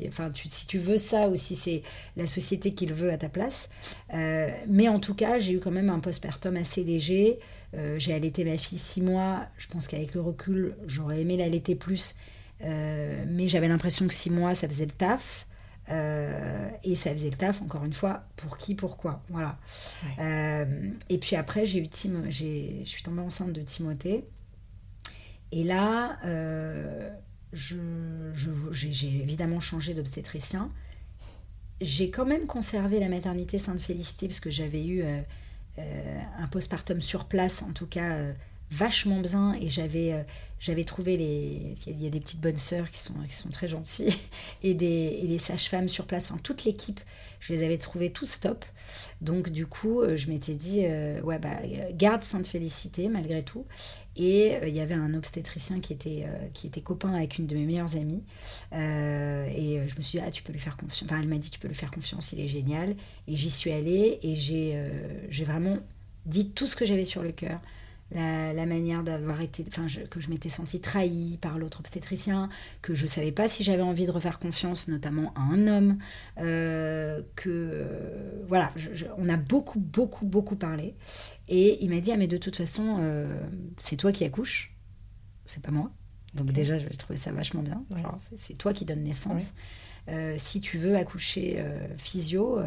[SPEAKER 2] enfin, si tu veux ça ou si c'est la société qui le veut à ta place. Euh, mais en tout cas, j'ai eu quand même un postpartum assez léger. Euh, j'ai allaité ma fille six mois. Je pense qu'avec le recul, j'aurais aimé l'allaiter plus. mais j'avais l'impression que six mois, ça faisait le taf. Et ça faisait le taf, encore une fois, pour qui, pourquoi. Voilà. et puis après, j'ai eu Tim, je suis tombée enceinte de Timothée. Et là, j'ai évidemment changé d'obstétricien. J'ai quand même conservé la maternité Sainte-Félicité parce que j'avais eu euh, euh, un postpartum sur place, en tout cas euh, vachement bien et j'avais euh, j'avais trouvé les il y a des petites bonnes sœurs qui sont qui sont très gentilles et des et les sages-femmes sur place. Enfin toute l'équipe je les avais trouvés tous top donc du coup euh, je m'étais dit euh, ouais bah garde Sainte Félicité malgré tout. Et il y avait un obstétricien qui était qui était copain avec une de mes meilleures amies. Et je me suis dit ah tu peux lui faire confiance enfin elle m'a dit tu peux lui faire confiance il est génial. Et j'y suis allée et j'ai j'ai vraiment dit tout ce que j'avais sur le cœur la, manière d'avoir été, enfin, que je m'étais sentie trahie par l'autre obstétricien, que je savais pas si j'avais envie de refaire confiance, notamment à un homme, euh, que euh, voilà, on a beaucoup, beaucoup, beaucoup parlé. Et il m'a dit ah mais de toute façon, euh, c'est toi qui accouches, c'est pas moi. Donc déjà, j'ai trouvé ça vachement bien. C'est toi qui donnes naissance. si tu veux accoucher physio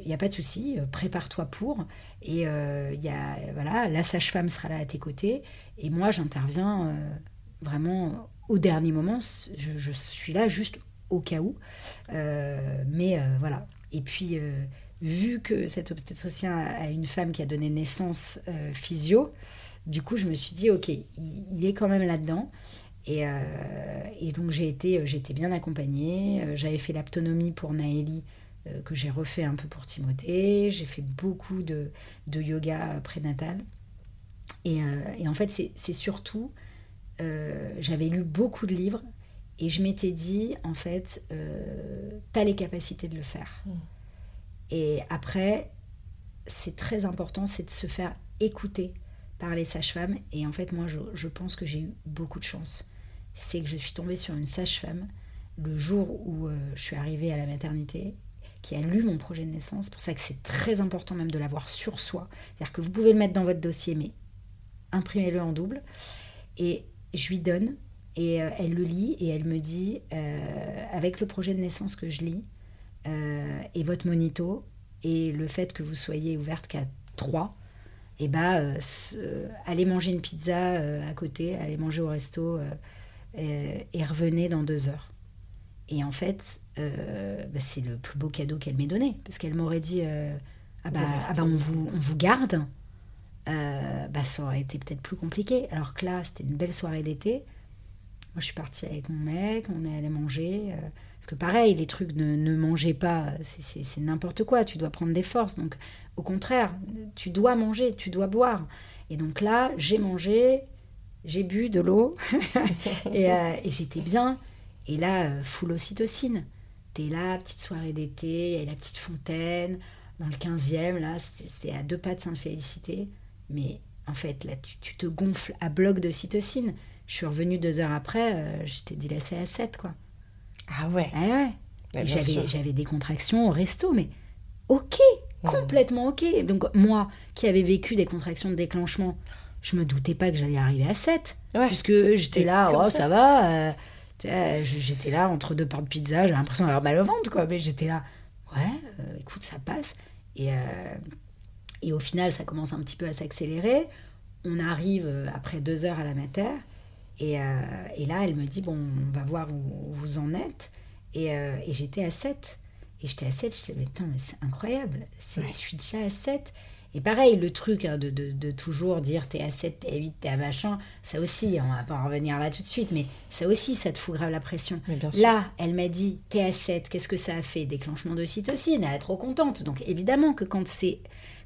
[SPEAKER 2] il n'y a pas de souci, euh, prépare-toi pour. Et euh, y a, voilà, la sage-femme sera là à tes côtés. Et moi, j'interviens euh, vraiment au dernier moment. Je, suis là juste au cas où. mais voilà. Et puis, vu que cet obstétricien a une femme qui a donné naissance physio, du coup, je me suis dit, ok, il, est quand même là-dedans. Et, et, donc, j'ai été, été bien accompagnée. J'avais fait l'aptonomie pour Naëli euh, que j'ai refait un peu pour Timothée. J'ai fait beaucoup de, yoga prénatal. Et, euh, et en fait, c'est surtout, euh, j'avais lu beaucoup de livres et je m'étais dit, en fait, tu as les capacités de le faire. Mm. Et après, c'est très important, c'est de se faire écouter par les sages-femmes. Et en fait, moi, je, je pense que j'ai eu beaucoup de chance. C'est que je suis tombée sur une sage-femme le jour où je suis arrivée à la maternité qui a lu mon projet de naissance. C'est pour ça que c'est très important même de l'avoir sur soi. C'est-à-dire que vous pouvez le mettre dans votre dossier, mais imprimez-le en double. Et je lui donne, et euh, elle le lit, et elle me dit, euh, avec le projet de naissance que je lis, euh, et votre monito, et le fait que vous soyez ouverte qu'à 3, et bah, allez manger une pizza à côté, allez manger au resto, et revenez dans deux heures. Et en fait, euh, bah, c'est le plus beau cadeau qu'elle m'ait donné. Parce qu'elle m'aurait dit euh, ah, bah, ah bah, on, vous, on vous garde. Euh, bah, ça aurait été peut-être plus compliqué. Alors que là, c'était une belle soirée d'été. Moi, je suis partie avec mon mec, on est allé manger. parce que pareil, les trucs ne, ne mangez pas, c'est n'importe quoi. Tu dois prendre des forces. Donc, au contraire, tu dois manger, tu dois boire. Et donc là, j'ai mangé, j'ai bu de l'eau et, et j'étais bien. Et là, full ocytocine. T'es là, petite soirée d'été, il y a la petite fontaine, dans le 15e, là, c'est à deux pas de Sainte-Félicité. Mais en fait, là, tu, te gonfles à bloc de cytocine. Je suis revenue deux heures après, euh, j'étais dilacée à 7, quoi.
[SPEAKER 1] Ah ouais
[SPEAKER 2] ah ouais. J'avais des contractions au resto, mais ok, complètement ok. Donc moi, qui avais vécu des contractions de déclenchement, je me doutais pas que j'allais arriver à 7. Puisque j'étais là, oh, ça, va. Euh, J'étais là entre deux parts de pizza, j'ai l'impression d'avoir mal au ventre, quoi. Mais j'étais là, ouais, euh, écoute, ça passe. Et, euh, et au final, ça commence un petit peu à s'accélérer. On arrive euh, après deux heures à la mater. Et, et, là, elle me dit, bon, on va voir où, vous en êtes. Et, et j'étais à 7. Et j'étais à 7, je disais, mais, mais c'est incroyable. Je suis déjà à 7. Et pareil, le truc hein, de, de, toujours dire t'es à 7, t'es à 8, t'es à machin, ça aussi, on va pas en revenir là tout de suite, mais ça aussi, ça te fout grave la pression. Là, elle m'a dit t'es à 7, qu'est-ce que ça a fait? Déclenchement de cytocine, elle est trop contente. Donc évidemment que quand c'est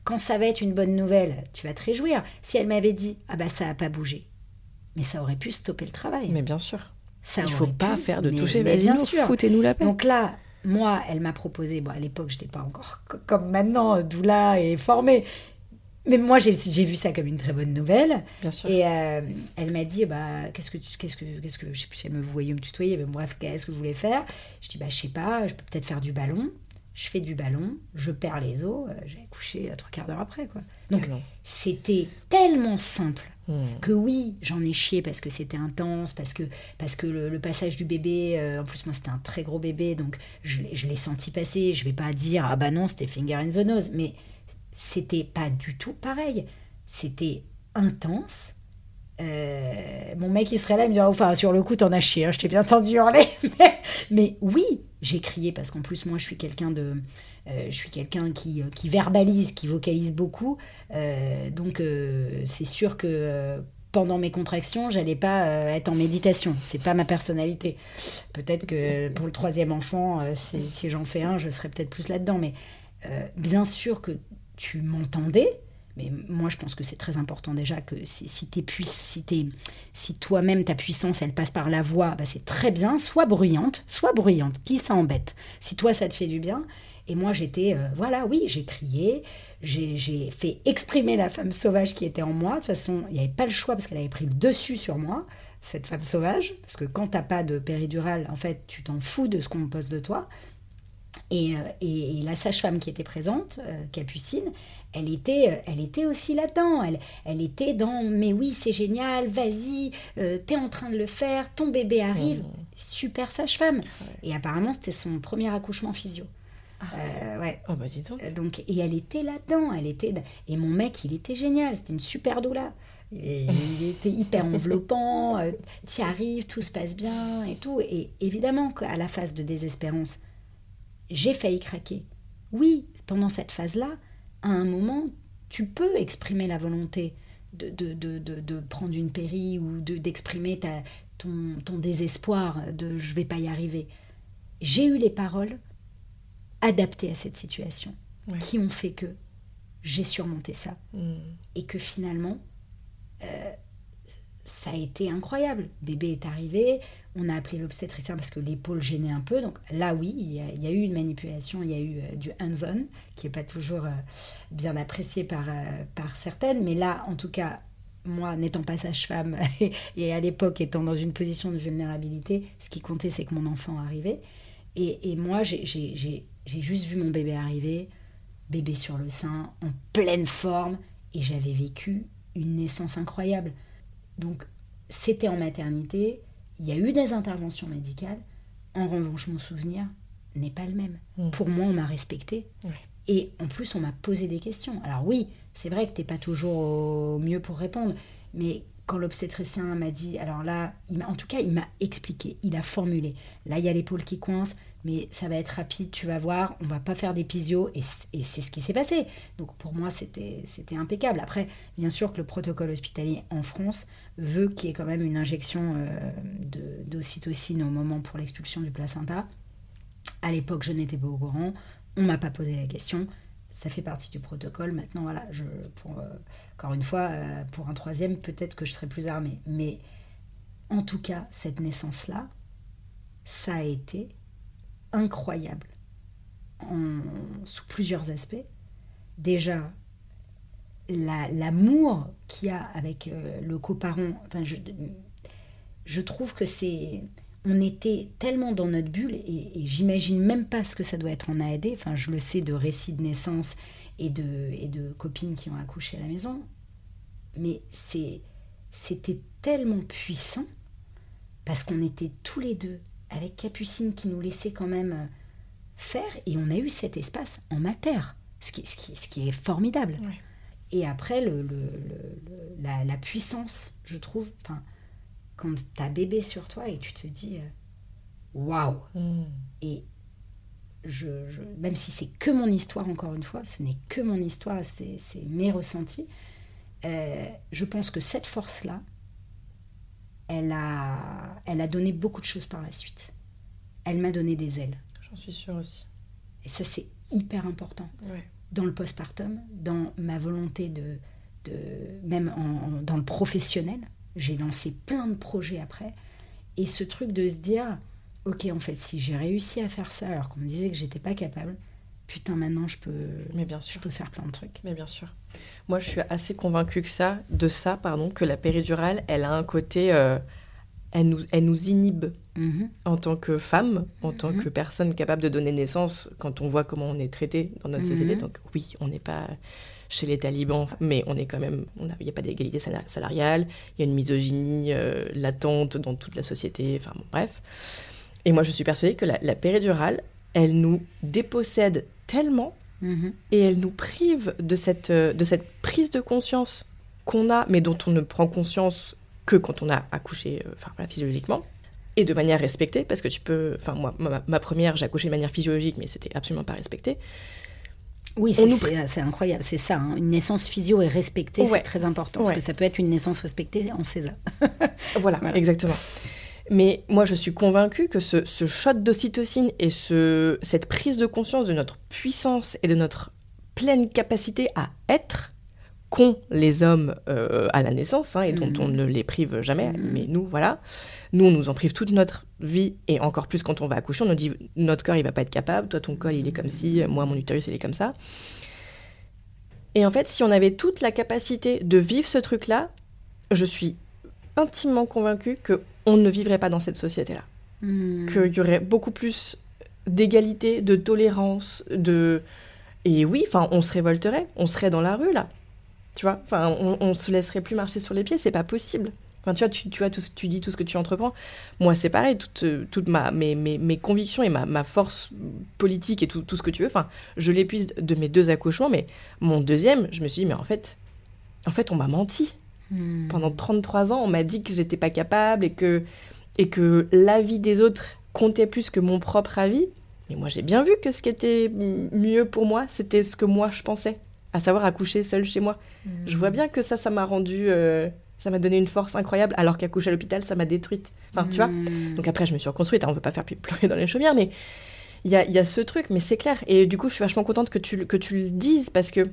[SPEAKER 2] quand ça va être une bonne nouvelle, tu vas te réjouir. Si elle m'avait dit ah bah ça a pas bougé, mais ça aurait pu stopper le travail.
[SPEAKER 1] Mais bien sûr.
[SPEAKER 2] Ça
[SPEAKER 1] Il faut pas faire de toucher sûr. foutez-nous la paix.
[SPEAKER 2] Donc là, moi, elle m'a proposé, bon, à l'époque, je n'étais pas encore comme maintenant, doula et formée. Mais moi, j'ai vu ça comme une très bonne nouvelle.
[SPEAKER 1] Bien sûr.
[SPEAKER 2] Et euh, elle m'a dit, bah, qu'est-ce que, qu'est-ce que, qu'est-ce que, je sais plus si elle me voyait me tutoyer, mais bref, qu'est-ce que vous voulez faire? Je dis, bah, je sais pas, je peux peut-être faire du ballon. Je fais du ballon, je perds les os, euh, j'ai accouché trois quarts d'heure après, quoi. Donc, c'était tellement simple Hmm. Que oui, j'en ai chié parce que c'était intense, parce que, parce que le, passage du bébé, euh, en plus moi c'était un très gros bébé, donc je, l'ai senti passer. Je vais pas dire ah bah non c'était finger in the nose, mais c'était pas du tout pareil. C'était intense. Euh, mon mec il serait là, il me dirait enfin sur le coup t'en as chié, hein, je t'ai bien entendu hurler, mais, mais oui, J'ai crié parce qu'en plus, moi, je suis quelqu'un de. Euh, je suis quelqu'un qui, euh, qui verbalise, qui vocalise beaucoup. Euh, donc, c'est sûr que pendant mes contractions, j'allais pas être en méditation. C'est pas ma personnalité. Peut-être que pour le troisième enfant, si, j'en fais un, je serais peut-être plus là-dedans. Mais bien sûr que tu m'entendais. Mais moi, je pense que c'est très important déjà que si, si, puis- si, si toi-même, ta puissance, elle passe par la voix, bah, c'est très bien. Sois bruyante, sois bruyante. Qui ça embête Si toi, ça te fait du bien. Et moi, j'étais, euh, voilà, oui, j'ai crié, j'ai fait exprimer la femme sauvage qui était en moi. De toute façon, il n'y avait pas le choix parce qu'elle avait pris le dessus sur moi, cette femme sauvage. Parce que quand t'as pas de péridurale, en fait, tu t'en fous de ce qu'on pose de toi. Et, euh, et- et la sage-femme qui était présente, euh, Capucine, elle était, elle était aussi là-dedans. Elle, elle était dans Mais oui, c'est génial, vas-y, euh, t'es en train de le faire, ton bébé arrive. Super sage-femme. Et apparemment, c'était son premier accouchement physio. Euh, ouais.
[SPEAKER 1] Oh bah dis donc.
[SPEAKER 2] Euh, Donc, et elle était là-dedans, elle était et mon mec, il était génial, c'était une super doula. Et il était hyper enveloppant, euh, t'y arrives, tout se passe bien et tout. Et évidemment qu'à la phase de désespérance, j'ai failli craquer. Oui, pendant cette phase-là, à un moment, tu peux exprimer la volonté de, de, de, de, de prendre une péri ou de- d'exprimer ton, ton désespoir de je vais pas y arriver. J'ai eu les paroles adaptées à cette situation
[SPEAKER 1] Ouais.
[SPEAKER 2] qui ont fait que j'ai surmonté ça
[SPEAKER 1] Mm.
[SPEAKER 2] et que finalement, euh, ça a été incroyable. Bébé est arrivé, on a appelé l'obstétricien parce que l'épaule gênait un peu. Donc là, oui, il y a, il y a eu une manipulation, il y a eu euh, du hands-on, qui n'est pas toujours euh, bien apprécié par, par certaines. Mais là, en tout cas, moi, n'étant pas sage-femme et, et à l'époque étant dans une position de vulnérabilité, ce qui comptait, c'est que mon enfant arrivait. Et, et moi, j'ai- j'ai juste vu mon bébé arriver, bébé sur le sein, en pleine forme, et j'avais vécu une naissance incroyable. Donc, c'était en maternité, il y a eu des interventions médicales. En revanche, mon souvenir n'est pas le même.
[SPEAKER 1] Mm.
[SPEAKER 2] Pour moi, on m'a respecté. Et en plus, on m'a posé des questions. Alors oui, c'est vrai que t'es pas toujours au mieux pour répondre, mais quand l'obstétricien m'a dit, alors là, il en tout cas, il m'a expliqué, il a formulé. Là, il y a l'épaule qui coince, mais ça va être rapide, tu vas voir, on va pas faire d'épisio, et, c- et c'est ce qui s'est passé. Donc pour moi, c'était impeccable. Après, bien sûr que le protocole hospitalier en France veut qu'il y ait quand même une injection euh, d'ocytocine au moment pour l'expulsion du placenta. À l'époque, je n'étais pas au courant. On m'a pas posé la question. Ça fait partie du protocole. Maintenant, voilà, je, euh, encore une fois, euh, pour un troisième, peut-être que je serai plus armée. Mais en tout cas, cette naissance-là, ça a été incroyable sous plusieurs aspects. Déjà, la- l'amour qu'il y a avec euh, le coparent, enfin, je, je trouve que c'est. On était tellement dans notre bulle et, j'imagine même pas ce que ça doit être en AAD. Enfin, je le sais de récits de naissance et de, et de copines qui ont accouché à la maison. Mais c'était tellement puissant parce qu'on était tous les deux avec Capucine qui nous laissait quand même euh, faire et on a eu cet espace en mater, ce qui, ce qui, ce qui est formidable.
[SPEAKER 1] Ouais.
[SPEAKER 2] Et après, le, le- le- le- la, la puissance, je trouve, quand t'as bébé sur toi et tu te dis euh, waouh!
[SPEAKER 1] Mm.
[SPEAKER 2] Et je, je- même si c'est que mon histoire, encore une fois, ce n'est que mon histoire, c'est c'est mes ressentis, euh, je pense que cette force-là, elle a, elle a donné beaucoup de choses par la suite. Elle m'a donné des ailes.
[SPEAKER 1] J'en suis sûre aussi.
[SPEAKER 2] Et ça, c'est hyper important.
[SPEAKER 1] Ouais.
[SPEAKER 2] Dans le postpartum, dans ma volonté de. de même en- en- dans le professionnel, j'ai lancé plein de projets après. Et ce truc de se dire ok, en fait, si j'ai réussi à faire ça alors qu'on me disait que j'étais pas capable, putain, maintenant je peux,
[SPEAKER 1] Mais bien
[SPEAKER 2] je
[SPEAKER 1] sûr.
[SPEAKER 2] peux faire plein de trucs.
[SPEAKER 1] Mais bien sûr. Moi, je suis assez convaincue que ça, de ça, pardon, que la péridurale, elle a un côté, euh, elle nous, elle nous inhibe
[SPEAKER 2] Mhm.
[SPEAKER 1] en tant que femme, en tant
[SPEAKER 2] Mhm.
[SPEAKER 1] que personne capable de donner naissance, quand on voit comment on est traité dans notre
[SPEAKER 2] Mhm.
[SPEAKER 1] société. Donc oui, on n'est pas chez les talibans, mais on est quand même, il n'y a pas d'égalité sala- salariale, il y a une misogynie euh, latente dans toute la société, enfin bon, bref. Et moi, je suis persuadée que la, la péridurale, elle nous dépossède tellement
[SPEAKER 2] Mhm.
[SPEAKER 1] et elle nous prive de cette, euh, de cette prise de conscience qu'on a, mais dont on ne prend conscience que quand on a accouché, euh, enfin voilà, physiologiquement. et de manière respectée, parce que tu peux. Enfin, moi, ma, ma première, j'ai accouché de manière physiologique, mais c'était absolument pas respecté.
[SPEAKER 2] Oui, c'est
[SPEAKER 1] nous
[SPEAKER 2] incroyable, c'est ça. hein. Une naissance physio et respectée,
[SPEAKER 1] Ouais.
[SPEAKER 2] c'est très important. Parce que ça peut être une naissance respectée en César.
[SPEAKER 1] Voilà,
[SPEAKER 2] Voilà.
[SPEAKER 1] exactement. Mais moi, je suis convaincue que ce, ce shot d'ocytocine et ce, cette prise de conscience de notre puissance et de notre pleine capacité à être qu'ont les hommes euh, à la naissance, hein, et dont
[SPEAKER 2] Mhm.
[SPEAKER 1] on ne les prive jamais,
[SPEAKER 2] Mhm.
[SPEAKER 1] mais nous, voilà, nous, on nous en prive toute notre vie, et encore plus quand on va accoucher, on nous dit, notre corps, il va pas être capable, toi, ton col, il est comme ci, moi, mon utérus, il est comme ça. Et en fait, si on avait toute la capacité de vivre ce truc-là, je suis intimement convaincue que on ne vivrait pas dans cette société-là.
[SPEAKER 2] Hmm.
[SPEAKER 1] Qu'il y aurait beaucoup plus d'égalité, de tolérance, de... Et oui, enfin, on se révolterait, on serait dans la rue, là. Tu vois Enfin, on, on se laisserait plus marcher sur les pieds, c'est pas possible. Enfin, tu vois, tu, tu vois tout ce- tu dis tout ce que tu entreprends. Moi, c'est pareil, toute, euh, toute ma, mes, mes, mes convictions et ma, ma force politique et tout, tout ce que tu veux, enfin, je l'épuise de mes deux accouchements, mais mon deuxième, je me suis dit, mais en fait, en fait, on m'a menti.
[SPEAKER 2] Hmm.
[SPEAKER 1] Pendant 33 ans, on m'a dit que j'étais pas capable et que, et que l'avis des autres comptait plus que mon propre avis. Mais moi, j'ai bien vu que ce qui était mieux pour moi, c'était ce que moi je pensais, à savoir accoucher seule chez moi. Je vois bien que ça, ça m'a rendu, euh, ça m'a donné une force incroyable, alors qu'accoucher à l'hôpital, ça m'a détruite. Enfin, tu vois.
[SPEAKER 2] Hmm.
[SPEAKER 1] Donc après, je me suis reconstruite, hein, on peut pas faire pleurer dans les chaumières, mais il y a, y a ce truc, mais c'est clair. Et du coup, je suis vachement contente que tu, le- que tu le dises, parce que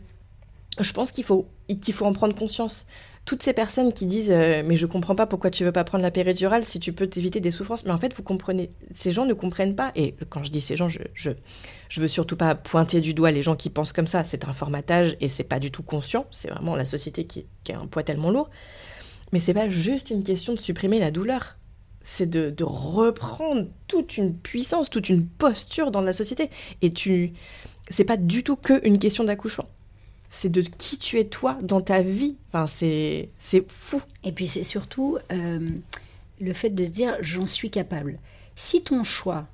[SPEAKER 1] je pense qu'il faut, qu'il faut en prendre conscience. Toutes ces personnes qui disent euh, mais je comprends pas pourquoi tu veux pas prendre la péridurale si tu peux t'éviter des souffrances. Mais en fait vous comprenez ces gens ne comprennent pas. Et quand je dis ces gens je je, je veux surtout pas pointer du doigt les gens qui pensent comme ça. C'est un formatage et c'est pas du tout conscient. C'est vraiment la société qui, qui a un poids tellement lourd. Mais c'est pas juste une question de supprimer la douleur. C'est de, de reprendre toute une puissance toute une posture dans la société. Et tu c'est pas du tout que une question d'accouchement c'est de qui tu es toi dans ta vie. Enfin, c'est fou.
[SPEAKER 2] Et puis c'est surtout euh, le fait de se dire j'en suis capable. Si ton choix,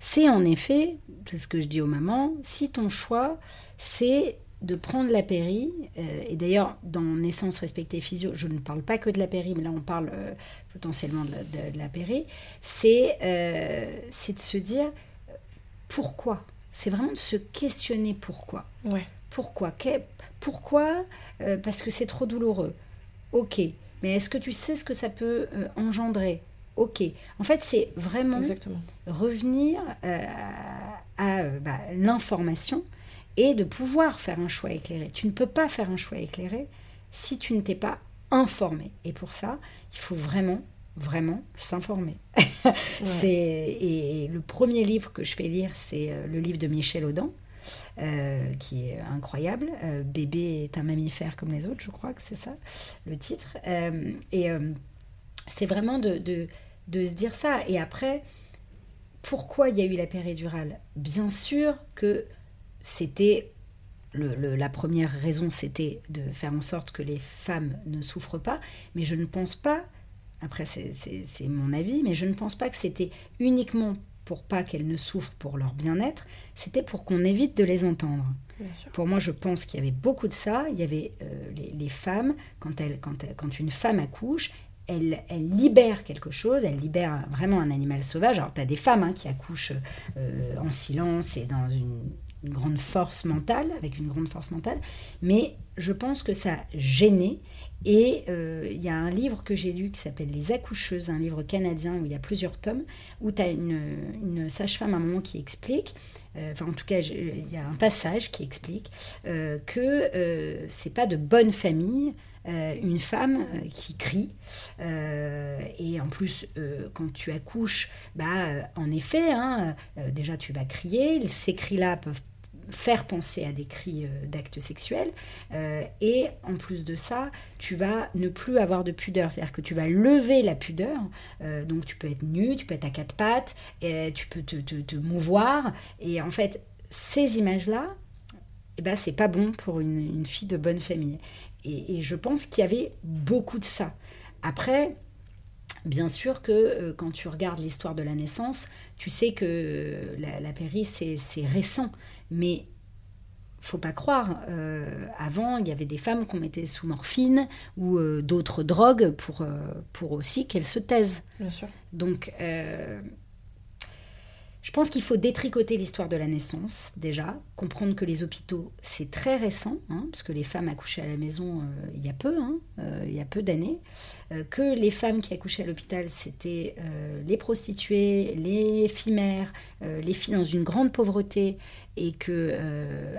[SPEAKER 2] c'est en effet, c'est ce que je dis aux mamans, si ton choix, c'est de prendre la péri, euh, et d'ailleurs dans Naissance respectée physio, je ne parle pas que de la péri, mais là on parle euh, potentiellement de la, de- de la péri, c'est de se dire pourquoi? C'est vraiment de se questionner pourquoi.
[SPEAKER 1] Ouais.
[SPEAKER 2] Pourquoi Pourquoi Euh, Parce que c'est trop douloureux. Ok. Mais est-ce que tu sais ce que ça peut euh, engendrer? Ok. En fait, c'est vraiment
[SPEAKER 1] Exactement.
[SPEAKER 2] revenir euh, à bah, l'information et de pouvoir faire un choix éclairé. Tu ne peux pas faire un choix éclairé si tu ne t'es pas informé. Et pour ça, il faut vraiment, vraiment s'informer. C'est et le premier livre que je fais lire, c'est le livre de Michel Audin. Euh, qui est incroyable. Euh, Bébé est un mammifère comme les autres, je crois que c'est ça le titre. Euh, et c'est vraiment de, de, de se dire ça. Et après, pourquoi il y a eu la péridurale? Bien sûr que c'était le- la première raison, c'était de faire en sorte que les femmes ne souffrent pas, mais je ne pense pas, après c'est mon avis, mais je ne pense pas que c'était uniquement pour pas qu'elles ne souffrent pour leur bien-être, c'était pour qu'on évite de les entendre. Pour moi, je pense qu'il y avait beaucoup de ça. Il y avait euh, les, les femmes, quand, elles, quand, elles- quand une femme accouche, elle, elle libère quelque chose, elle libère vraiment un animal sauvage. Alors, tu as des femmes hein, qui accouchent euh, en silence et dans une, une grande force mentale, avec une grande force mentale, mais je pense que ça gênait. Et euh, il y a un livre que j'ai lu qui s'appelle Les accoucheuses, un livre canadien où il y a plusieurs tomes, où tu as une, une sage-femme à un moment qui explique euh, enfin en tout cas, il y a un passage qui explique euh, que euh, c'est pas de bonne famille une femme qui crie. Et en plus quand tu accouches, bah en effet, hein, déjà tu vas crier, ces cris-là peuvent faire penser à des cris euh, d'actes sexuels euh, et en plus de ça tu vas ne plus avoir de pudeur. C'est à dire que tu vas lever la pudeur euh, donc tu peux être nu tu peux être à quatre pattes tu peux te, mouvoir et en fait ces images là eh ben, c'est pas bon pour une, fille de bonne famille. Et, je pense qu'il y avait beaucoup de ça. Après Bien sûr que quand tu regardes l'histoire de la naissance, tu sais que la, la péri, c'est récent. Mais faut pas croire. euh, avant, il y avait des femmes qu'on mettait sous morphine ou euh, d'autres drogues pour, euh, pour aussi qu'elles se taisent.
[SPEAKER 1] Bien sûr.
[SPEAKER 2] Donc, je pense qu'il faut détricoter l'histoire de la naissance, déjà, comprendre que les hôpitaux, c'est très récent, hein, parce que les femmes accouchaient à la maison euh, il y a peu, hein, euh, il y a peu d'années, euh, que les femmes qui accouchaient à l'hôpital, c'était les prostituées, les filles mères, les filles dans une grande pauvreté, et que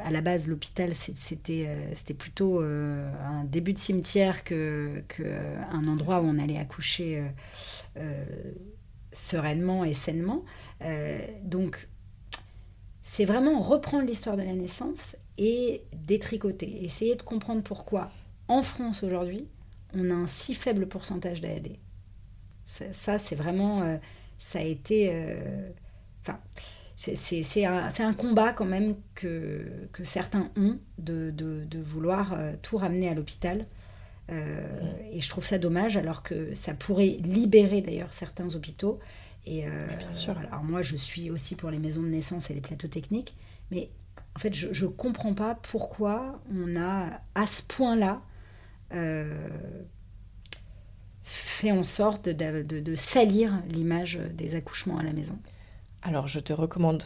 [SPEAKER 2] à la base, l'hôpital, c'était plutôt un début de cimetière que, que, euh, un endroit où on allait accoucher. Sereinement et sainement. Euh, donc, c'est vraiment reprendre l'histoire de la naissance et détricoter, essayer de comprendre pourquoi, en France aujourd'hui, on a un si faible pourcentage d'AAD. Ça, c'est vraiment. euh, ça a été. euh, Enfin. c'est- un, combat quand même que, que certains ont de, de- vouloir tout ramener à l'hôpital. Euh, Et je trouve ça dommage, alors que ça pourrait libérer d'ailleurs certains hôpitaux. Et euh,
[SPEAKER 1] bien sûr.
[SPEAKER 2] Alors moi, je suis aussi pour les maisons de naissance et les plateaux techniques, mais en fait, je ne comprends pas pourquoi on a à ce point-là euh, fait en sorte de, de- de salir l'image des accouchements à la maison.
[SPEAKER 1] Alors, je te recommande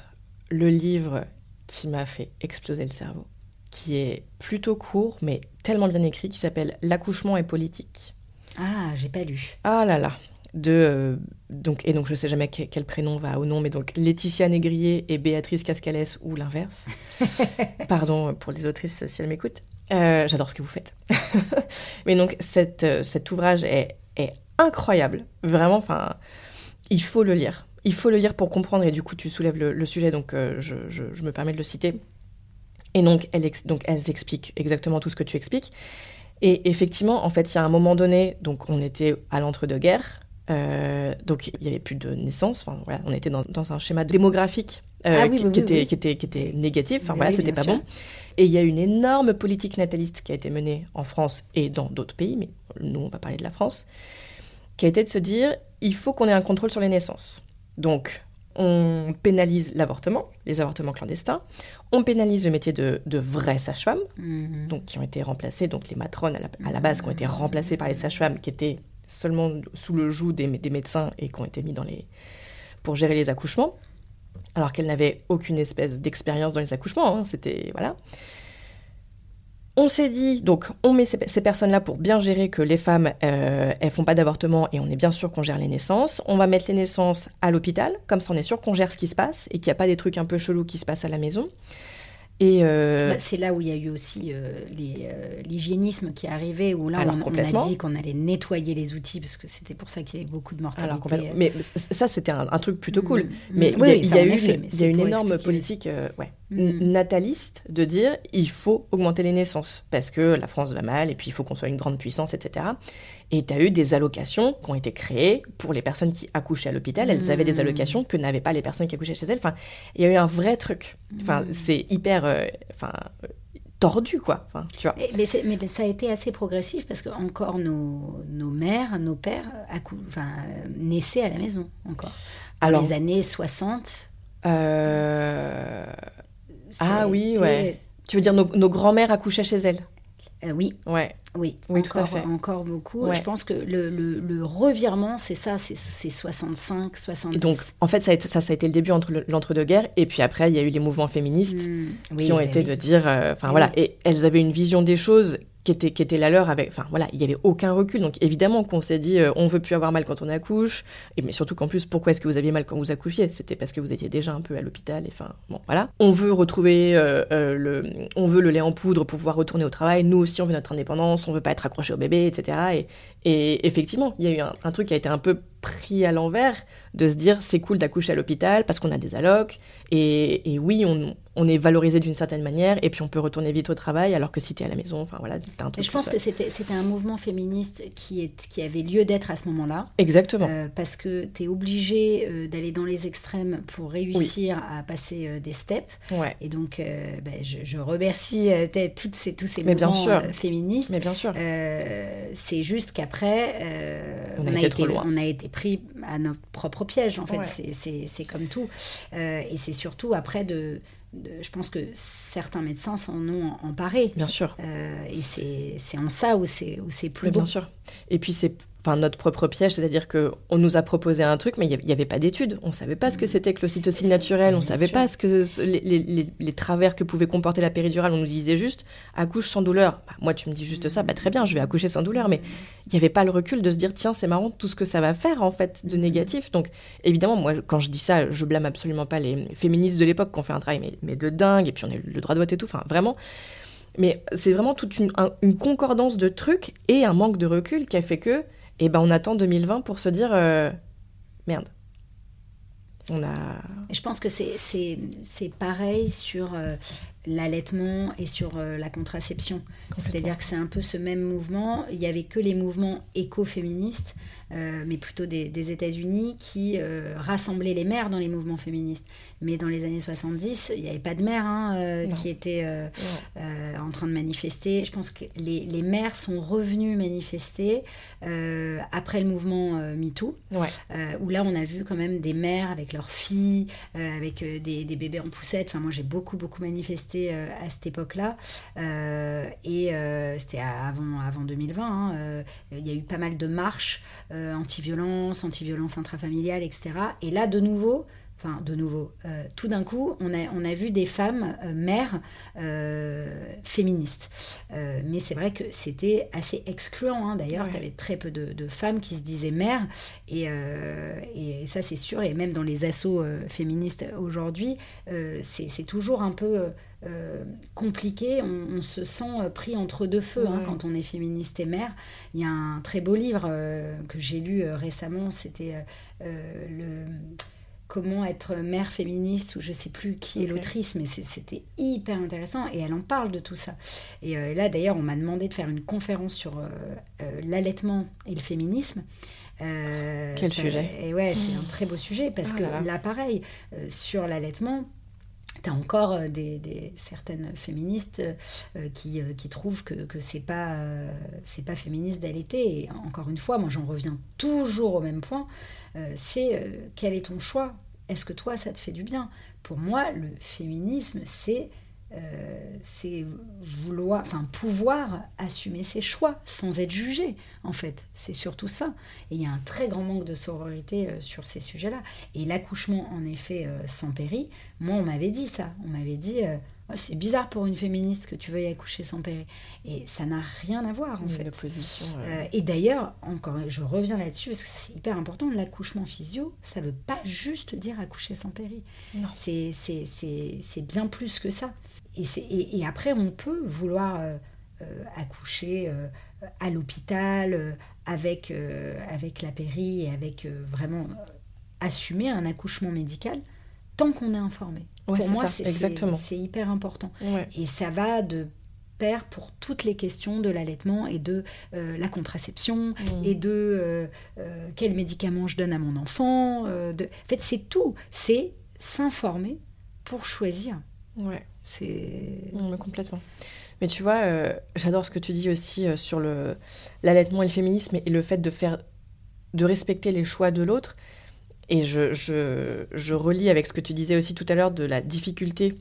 [SPEAKER 1] le livre qui m'a fait exploser le cerveau, qui est plutôt court, mais tellement bien écrit, qui s'appelle L'accouchement est politique.
[SPEAKER 2] Ah, j'ai pas lu.
[SPEAKER 1] Ah là là de, euh, donc, Et donc, je sais jamais que- quel prénom va au nom, mais donc Laetitia Négrier et Béatrice Cascalès, ou l'inverse. Pardon pour les autrices si elles m'écoutent. Euh, J'adore ce que vous faites. mais donc, cette, euh, cet ouvrage est, est incroyable. Vraiment, enfin, il faut le lire. Il faut le lire pour comprendre, et du coup, tu soulèves le, le sujet, donc euh, je, je- je me permets de le citer. Et donc, elle ex- donc, elles expliquent exactement tout ce que tu expliques. Et effectivement, en fait, il y a un moment donné, donc on était à l'entre-deux-guerres, euh, donc il n'y avait plus de naissance, enfin voilà, on était dans, dans un schéma démographique euh,
[SPEAKER 2] Ah oui,
[SPEAKER 1] qui,
[SPEAKER 2] oui,
[SPEAKER 1] qui
[SPEAKER 2] oui,
[SPEAKER 1] était,
[SPEAKER 2] oui.
[SPEAKER 1] qui, était, qui était négatif, enfin voilà, c'était pas
[SPEAKER 2] sûr.
[SPEAKER 1] bon. Et il y a une énorme politique nataliste qui a été menée en France et dans d'autres pays, mais nous on va parler de la France, qui a été de se dire, il faut qu'on ait un contrôle sur les naissances. Donc, on pénalise l'avortement, les avortements clandestins, on pénalise le métier de, de vraie sage-femme,
[SPEAKER 2] Mhm.
[SPEAKER 1] donc qui ont été remplacées, donc les matrones à la, à la base qui ont été remplacées par les sages-femmes qui étaient seulement sous le joug des, des médecins et qui ont été mis dans les pour gérer les accouchements, alors qu'elles n'avaient aucune espèce d'expérience dans les accouchements. hein, C'était voilà. On s'est dit, donc on met ces, personnes-là pour bien gérer que les femmes, euh, elles font pas d'avortement et on est bien sûr qu'on gère les naissances. On va mettre les naissances à l'hôpital, comme ça on est sûr qu'on gère ce qui se passe et qu'il n'y a pas des trucs un peu chelous qui se passent à la maison. Euh,
[SPEAKER 2] Bah, c'est là où il y a eu aussi euh, euh, l'hygiénisme qui est arrivé, où là
[SPEAKER 1] Alors,
[SPEAKER 2] on, a dit qu'on allait nettoyer les outils, parce que c'était pour ça qu'il y avait beaucoup de mortalité.
[SPEAKER 1] Alors, complètement. Mais ça, c'était un, un truc plutôt cool.
[SPEAKER 2] Mm.
[SPEAKER 1] Mais
[SPEAKER 2] Mm.
[SPEAKER 1] il y a,
[SPEAKER 2] Oui,
[SPEAKER 1] il y a eu
[SPEAKER 2] effet,
[SPEAKER 1] une,
[SPEAKER 2] mais
[SPEAKER 1] y a une énorme
[SPEAKER 2] expliquer.
[SPEAKER 1] politique ouais,
[SPEAKER 2] Mm.
[SPEAKER 1] nataliste de dire il faut augmenter les naissances parce que la France va mal et puis il faut qu'on soit une grande puissance, etc. Et tu as eu des allocations qui ont été créées pour les personnes qui accouchaient à l'hôpital. Elles avaient des
[SPEAKER 2] Mm.
[SPEAKER 1] allocations que n'avaient pas les personnes qui accouchaient chez elles. Enfin, il y a eu un vrai truc. Enfin,
[SPEAKER 2] Mm.
[SPEAKER 1] c'est hyper euh, enfin, tordu, quoi. Enfin, tu vois.
[SPEAKER 2] Mais, ça a été assez progressif parce que encore nos, nos mères, nos pères accou- enfin, naissaient à la maison encore. Dans
[SPEAKER 1] Alors-
[SPEAKER 2] les années 60.
[SPEAKER 1] Euh, Ah oui, ouais. Tu veux dire nos, nos grands-mères accouchaient chez elles?
[SPEAKER 2] Euh, oui,
[SPEAKER 1] Ouais.
[SPEAKER 2] oui,
[SPEAKER 1] Oui,
[SPEAKER 2] encore,
[SPEAKER 1] tout à fait.
[SPEAKER 2] encore beaucoup.
[SPEAKER 1] Ouais.
[SPEAKER 2] Je pense que le, le- le revirement, c'est ça, c'est c'est 65, 70.
[SPEAKER 1] Et donc, en fait, ça a été, ça, ça a été le début entre le- l'entre-deux-guerres. Et puis après, il y a eu les mouvements féministes
[SPEAKER 2] Mm,
[SPEAKER 1] qui
[SPEAKER 2] oui,
[SPEAKER 1] ont
[SPEAKER 2] bah
[SPEAKER 1] été
[SPEAKER 2] oui.
[SPEAKER 1] de dire. euh, Enfin,
[SPEAKER 2] Eh
[SPEAKER 1] voilà. Et elles avaient une vision des choses qui était, la leur. Avec, enfin, voilà, il n'y avait aucun recul. Donc, évidemment qu'on s'est dit, euh, on veut plus avoir mal quand on accouche. Et, mais surtout qu'en plus, pourquoi est-ce que vous aviez mal quand vous accouchiez? C'était parce que vous étiez déjà un peu à l'hôpital. Et enfin, bon, voilà. On veut retrouver euh, euh, le. On veut le lait en poudre pour pouvoir retourner au travail. Nous aussi, on veut notre indépendance. On veut pas être accroché au bébé, etc. Et, effectivement, il y a eu un truc qui a été un peu pris à l'envers de se dire c'est cool d'accoucher à l'hôpital parce qu'on a des allocs et, et oui on, on est valorisé d'une certaine manière et puis on peut retourner vite au travail alors que si t'es à la maison enfin voilà t'as un truc
[SPEAKER 2] je pense que c'était c'était un mouvement féministe qui, est, qui avait lieu d'être à ce moment-là.
[SPEAKER 1] exactement
[SPEAKER 2] Euh, parce que tu es obligé euh, d'aller dans les extrêmes pour réussir à passer euh, des steps.
[SPEAKER 1] ouais
[SPEAKER 2] Et donc, euh, ben, je, je remercie t'es- toutes ces, tous ces
[SPEAKER 1] Mais bien
[SPEAKER 2] mouvements
[SPEAKER 1] sûr.
[SPEAKER 2] euh, féministes.
[SPEAKER 1] mais bien sûr
[SPEAKER 2] c'est juste qu'après,
[SPEAKER 1] On a été trop loin.
[SPEAKER 2] on a été pris à notre propre piège, en fait.
[SPEAKER 1] Ouais.
[SPEAKER 2] C'est- comme tout. Euh, et c'est surtout après de, je pense que certains médecins s'en ont emparé.
[SPEAKER 1] Bien sûr.
[SPEAKER 2] Euh, et c'est en ça où c'est plus beau.
[SPEAKER 1] Bien sûr. Et puis c'est enfin notre propre piège, c'est-à-dire que on nous a proposé un truc, mais il n'y avait pas d'études. On ne savait pas ce que c'était que l'ocytocine naturelle, on ne savait pas ce que les, les, les, travers que pouvait comporter la péridurale. On nous disait juste accouche sans douleur. Bah, moi, tu me dis juste ça, bah, très bien, je vais accoucher sans douleur, mais il n'y avait pas le recul de se dire tiens, c'est marrant tout ce que ça va faire en fait de négatif. Donc évidemment, moi, quand je dis ça, je blâme absolument pas les féministes de l'époque qui ont fait un travail mais, mais de dingue, et puis on a eu le droit de vote et tout. Enfin, vraiment. Mais c'est vraiment toute une, une concordance de trucs et un manque de recul qui a fait que et ben on attend 2020 pour se dire euh, merde. On a.
[SPEAKER 2] Je pense que c'est pareil sur euh, l'allaitement et sur euh, la contraception. C'est-à-dire que c'est un peu ce même mouvement. Il n'y avait que les mouvements écoféministes euh, mais plutôt des, États-Unis, qui euh, rassemblaient les mères dans les mouvements féministes. Mais dans les années 70, il n'y avait pas de mères hein, euh, qui étaient en train de manifester. Je pense que les, les mères sont revenues manifester après le mouvement MeToo, où là on a vu quand même des mères avec leurs filles, avec des, des, bébés en poussette. Enfin, moi j'ai beaucoup, beaucoup manifesté à cette époque-là. et c'était avant, avant 2020. Hein, il y a eu pas mal de marches. Euh, anti-violence, anti-violence intrafamiliale, etc. Et là, de nouveau, enfin de nouveau, euh, tout d'un coup, on a, on a vu des femmes euh, mères féministes. mais c'est vrai que c'était assez excluant. Hein. D'ailleurs, tu avais très peu de, femmes qui se disaient mères. Et, et ça, c'est sûr. Et même dans les assauts féministes aujourd'hui, c'est toujours un peu... Euh, compliqué, on, se sent euh, pris entre deux feux hein, quand on est féministe et mère. Il y a un très beau livre euh, que j'ai lu récemment, c'était le comment être mère féministe ou je sais plus qui est l'autrice mais c'était hyper intéressant et elle en parle de tout ça. Et là d'ailleurs on m'a demandé de faire une conférence sur l'allaitement et le féminisme.
[SPEAKER 1] Quel sujet
[SPEAKER 2] et ouais c'est un très beau sujet parce oh que là pareil sur l'allaitement tu as encore euh, des, certaines féministes euh, qui, euh, qui, trouvent que, que c'est pas, c'est pas féministe d'allaiter. Et encore une fois, moi j'en reviens toujours au même point, c'est quel est ton choix? Est-ce que toi ça te fait du bien? Pour moi, le féminisme, c'est euh, c'est vouloir, enfin pouvoir assumer ses choix sans être jugé, en fait. C'est surtout ça. Et il y a un très grand manque de sororité euh, sur ces sujets-là. Et l'accouchement, en effet, euh, sans péri, moi, on m'avait dit ça. On m'avait dit, oh, c'est bizarre pour une féministe que tu veuilles accoucher sans péri. Et ça n'a rien à voir, en fait. et d'ailleurs, encore, je reviens là-dessus parce que c'est hyper important, l'accouchement physio, ça veut pas juste dire accoucher sans péri. C'est bien plus que ça. Et, et, après, on peut vouloir euh, euh, accoucher euh, à l'hôpital avec, avec la péri et avec vraiment assumer un accouchement médical tant qu'on est informé.
[SPEAKER 1] Pour moi, c'est
[SPEAKER 2] hyper important. Et ça va de pair pour toutes les questions de l'allaitement et de la contraception mmh. et de quel médicament je donne à mon enfant. de... En fait, c'est tout. C'est s'informer pour choisir.
[SPEAKER 1] Ouais.
[SPEAKER 2] C'est.
[SPEAKER 1] mais complètement. Mais tu vois, euh, j'adore ce que tu dis aussi euh, sur le l'allaitement et le féminisme et le fait de faire, de respecter les choix de l'autre. Et je, je, je, relis avec ce que tu disais aussi tout à l'heure de la difficulté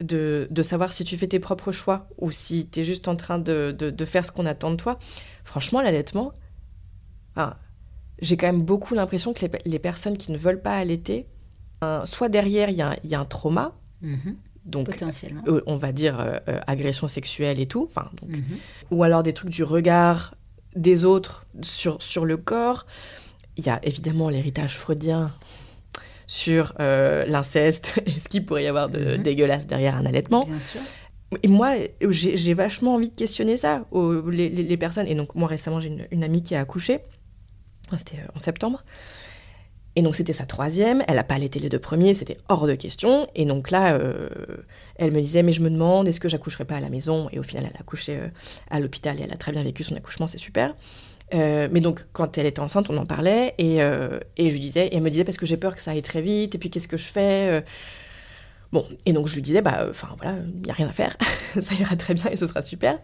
[SPEAKER 1] de, de, savoir si tu fais tes propres choix ou si tu es juste en train de, de, de faire ce qu'on attend de toi. Franchement, l'allaitement, j'ai quand même beaucoup l'impression que les, les, personnes qui ne veulent pas allaiter, soit derrière, il y, y, a un trauma.
[SPEAKER 2] Mm-hmm donc Potentiellement.
[SPEAKER 1] Euh, on va dire euh, euh, agression sexuelle et tout, enfin, donc, mhm. ou alors des trucs du regard des autres sur, sur le corps. Il y a évidemment l'héritage freudien sur l'inceste et ce qu'il pourrait y avoir de mhm. dégueulasse derrière un allaitement.
[SPEAKER 2] Bien sûr.
[SPEAKER 1] Et moi, j'ai vachement envie de questionner ça, les, les, personnes. Et donc, moi, récemment, j'ai une, une, amie qui a accouché. C'était en septembre. Et donc c'était sa troisième, elle n'a pas allaité les deux premiers, c'était hors de question. Et donc là, euh, elle me disait, mais je me demande, est-ce que j'accoucherai pas à la maison? Et au final, elle a accouché euh, à l'hôpital et elle a très bien vécu son accouchement, c'est super. Euh, mais donc quand elle était enceinte, on en parlait et, et je lui disais, et elle me disait, parce que j'ai peur que ça aille très vite, et puis qu'est-ce que je fais Bon, et donc je lui disais, bah, enfin voilà, il n'y a rien à faire, ça ira très bien et ce sera super.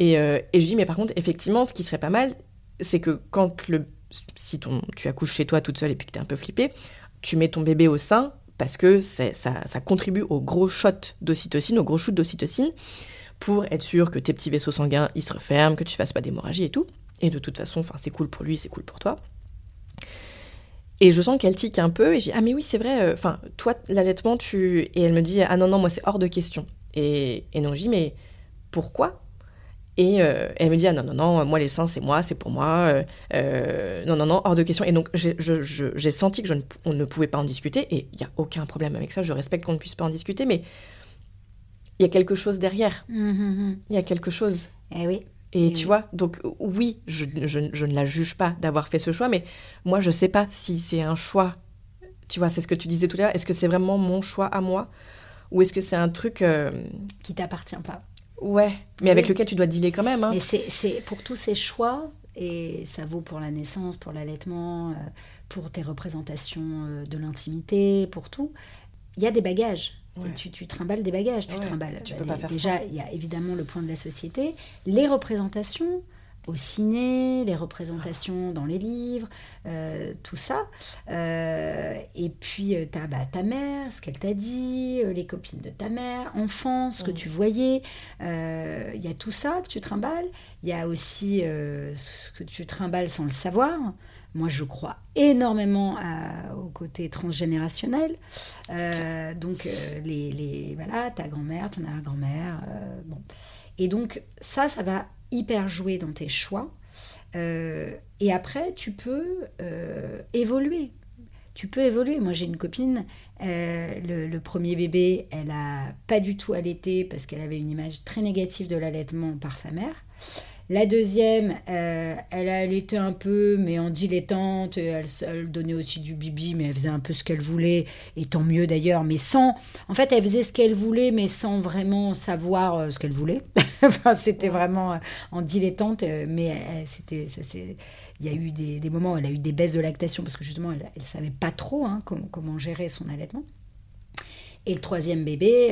[SPEAKER 1] Et, et je lui dis, mais par contre, effectivement, ce qui serait pas mal, c'est que quand le si ton, tu accouches chez toi toute seule et puis que tu es un peu flippée, tu mets ton bébé au sein parce que ça, ça, contribue au gros shot d'ocytocine, au gros shoot d'ocytocine, pour être sûr que tes petits vaisseaux sanguins ils se referment, que tu fasses pas d'hémorragie et tout. Et de toute façon, c'est cool pour lui, c'est cool pour toi. Et je sens qu'elle tique un peu et j'ai ah mais oui c'est vrai euh, enfin toi l'allaitement tu et elle me dit ah non non moi c'est hors de question et et non je dis mais pourquoi et euh, elle me dit ah non non non moi les seins c'est moi c'est pour moi euh, non non non hors de question et donc j'ai senti que je ne, on ne pouvait pas en discuter et il y a aucun problème avec ça je respecte qu'on ne puisse pas en discuter mais il y a quelque chose derrière mmh, mmh, mmh. il y a quelque chose
[SPEAKER 2] eh oui
[SPEAKER 1] et tu vois, donc oui, je, je, ne la juge pas d'avoir fait ce choix, mais moi, je ne sais pas si c'est un choix. Tu vois, c'est ce que tu disais tout à l'heure. Est-ce que c'est vraiment mon choix à moi Ou est-ce que c'est un truc. Euh,
[SPEAKER 2] Qui t'appartient pas.
[SPEAKER 1] Ouais, mais avec lequel tu dois dealer quand même. Hein.
[SPEAKER 2] Mais c'est pour tous ces choix, et ça vaut pour la naissance, pour l'allaitement, euh, pour tes représentations euh, de l'intimité, pour tout, il y a des bagages. Tu, tu, trimbales des bagages, tu trimbales.
[SPEAKER 1] Tu peux pas faire
[SPEAKER 2] déjà, il y a évidemment le point de la société, les représentations au ciné, les représentations dans les livres, euh, tout ça. Euh, et puis, euh, ta, bah, ta mère, ce qu'elle t'a dit, les copines de ta mère, enfant, ce que tu voyais. Il y a tout ça que tu trimbales. Il y a aussi ce que tu trimbales sans le savoir. Moi, je crois énormément au côté transgénérationnel. Euh, donc, euh, les, les, voilà, ta grand-mère, ton arrière-grand-mère. Euh, bon. Et donc, ça, ça va hyper jouer dans tes choix. et après, tu peux évoluer. Tu peux évoluer. Moi, j'ai une copine, le, le, premier bébé, elle a pas du tout allaité parce qu'elle avait une image très négative de l'allaitement par sa mère. La deuxième, euh, elle, elle était un peu, mais en dilettante, elle, elle, donnait aussi du bibi, mais elle faisait un peu ce qu'elle voulait, et tant mieux d'ailleurs, mais sans... En fait, elle faisait ce qu'elle voulait, mais sans vraiment savoir euh, ce qu'elle voulait. enfin, c'était vraiment euh, en dilettante, mais c'était... Il y a eu des, moments où elle a eu des baisses de lactation, parce que justement, elle ne savait pas trop hein, comment, gérer son allaitement. Et le troisième bébé,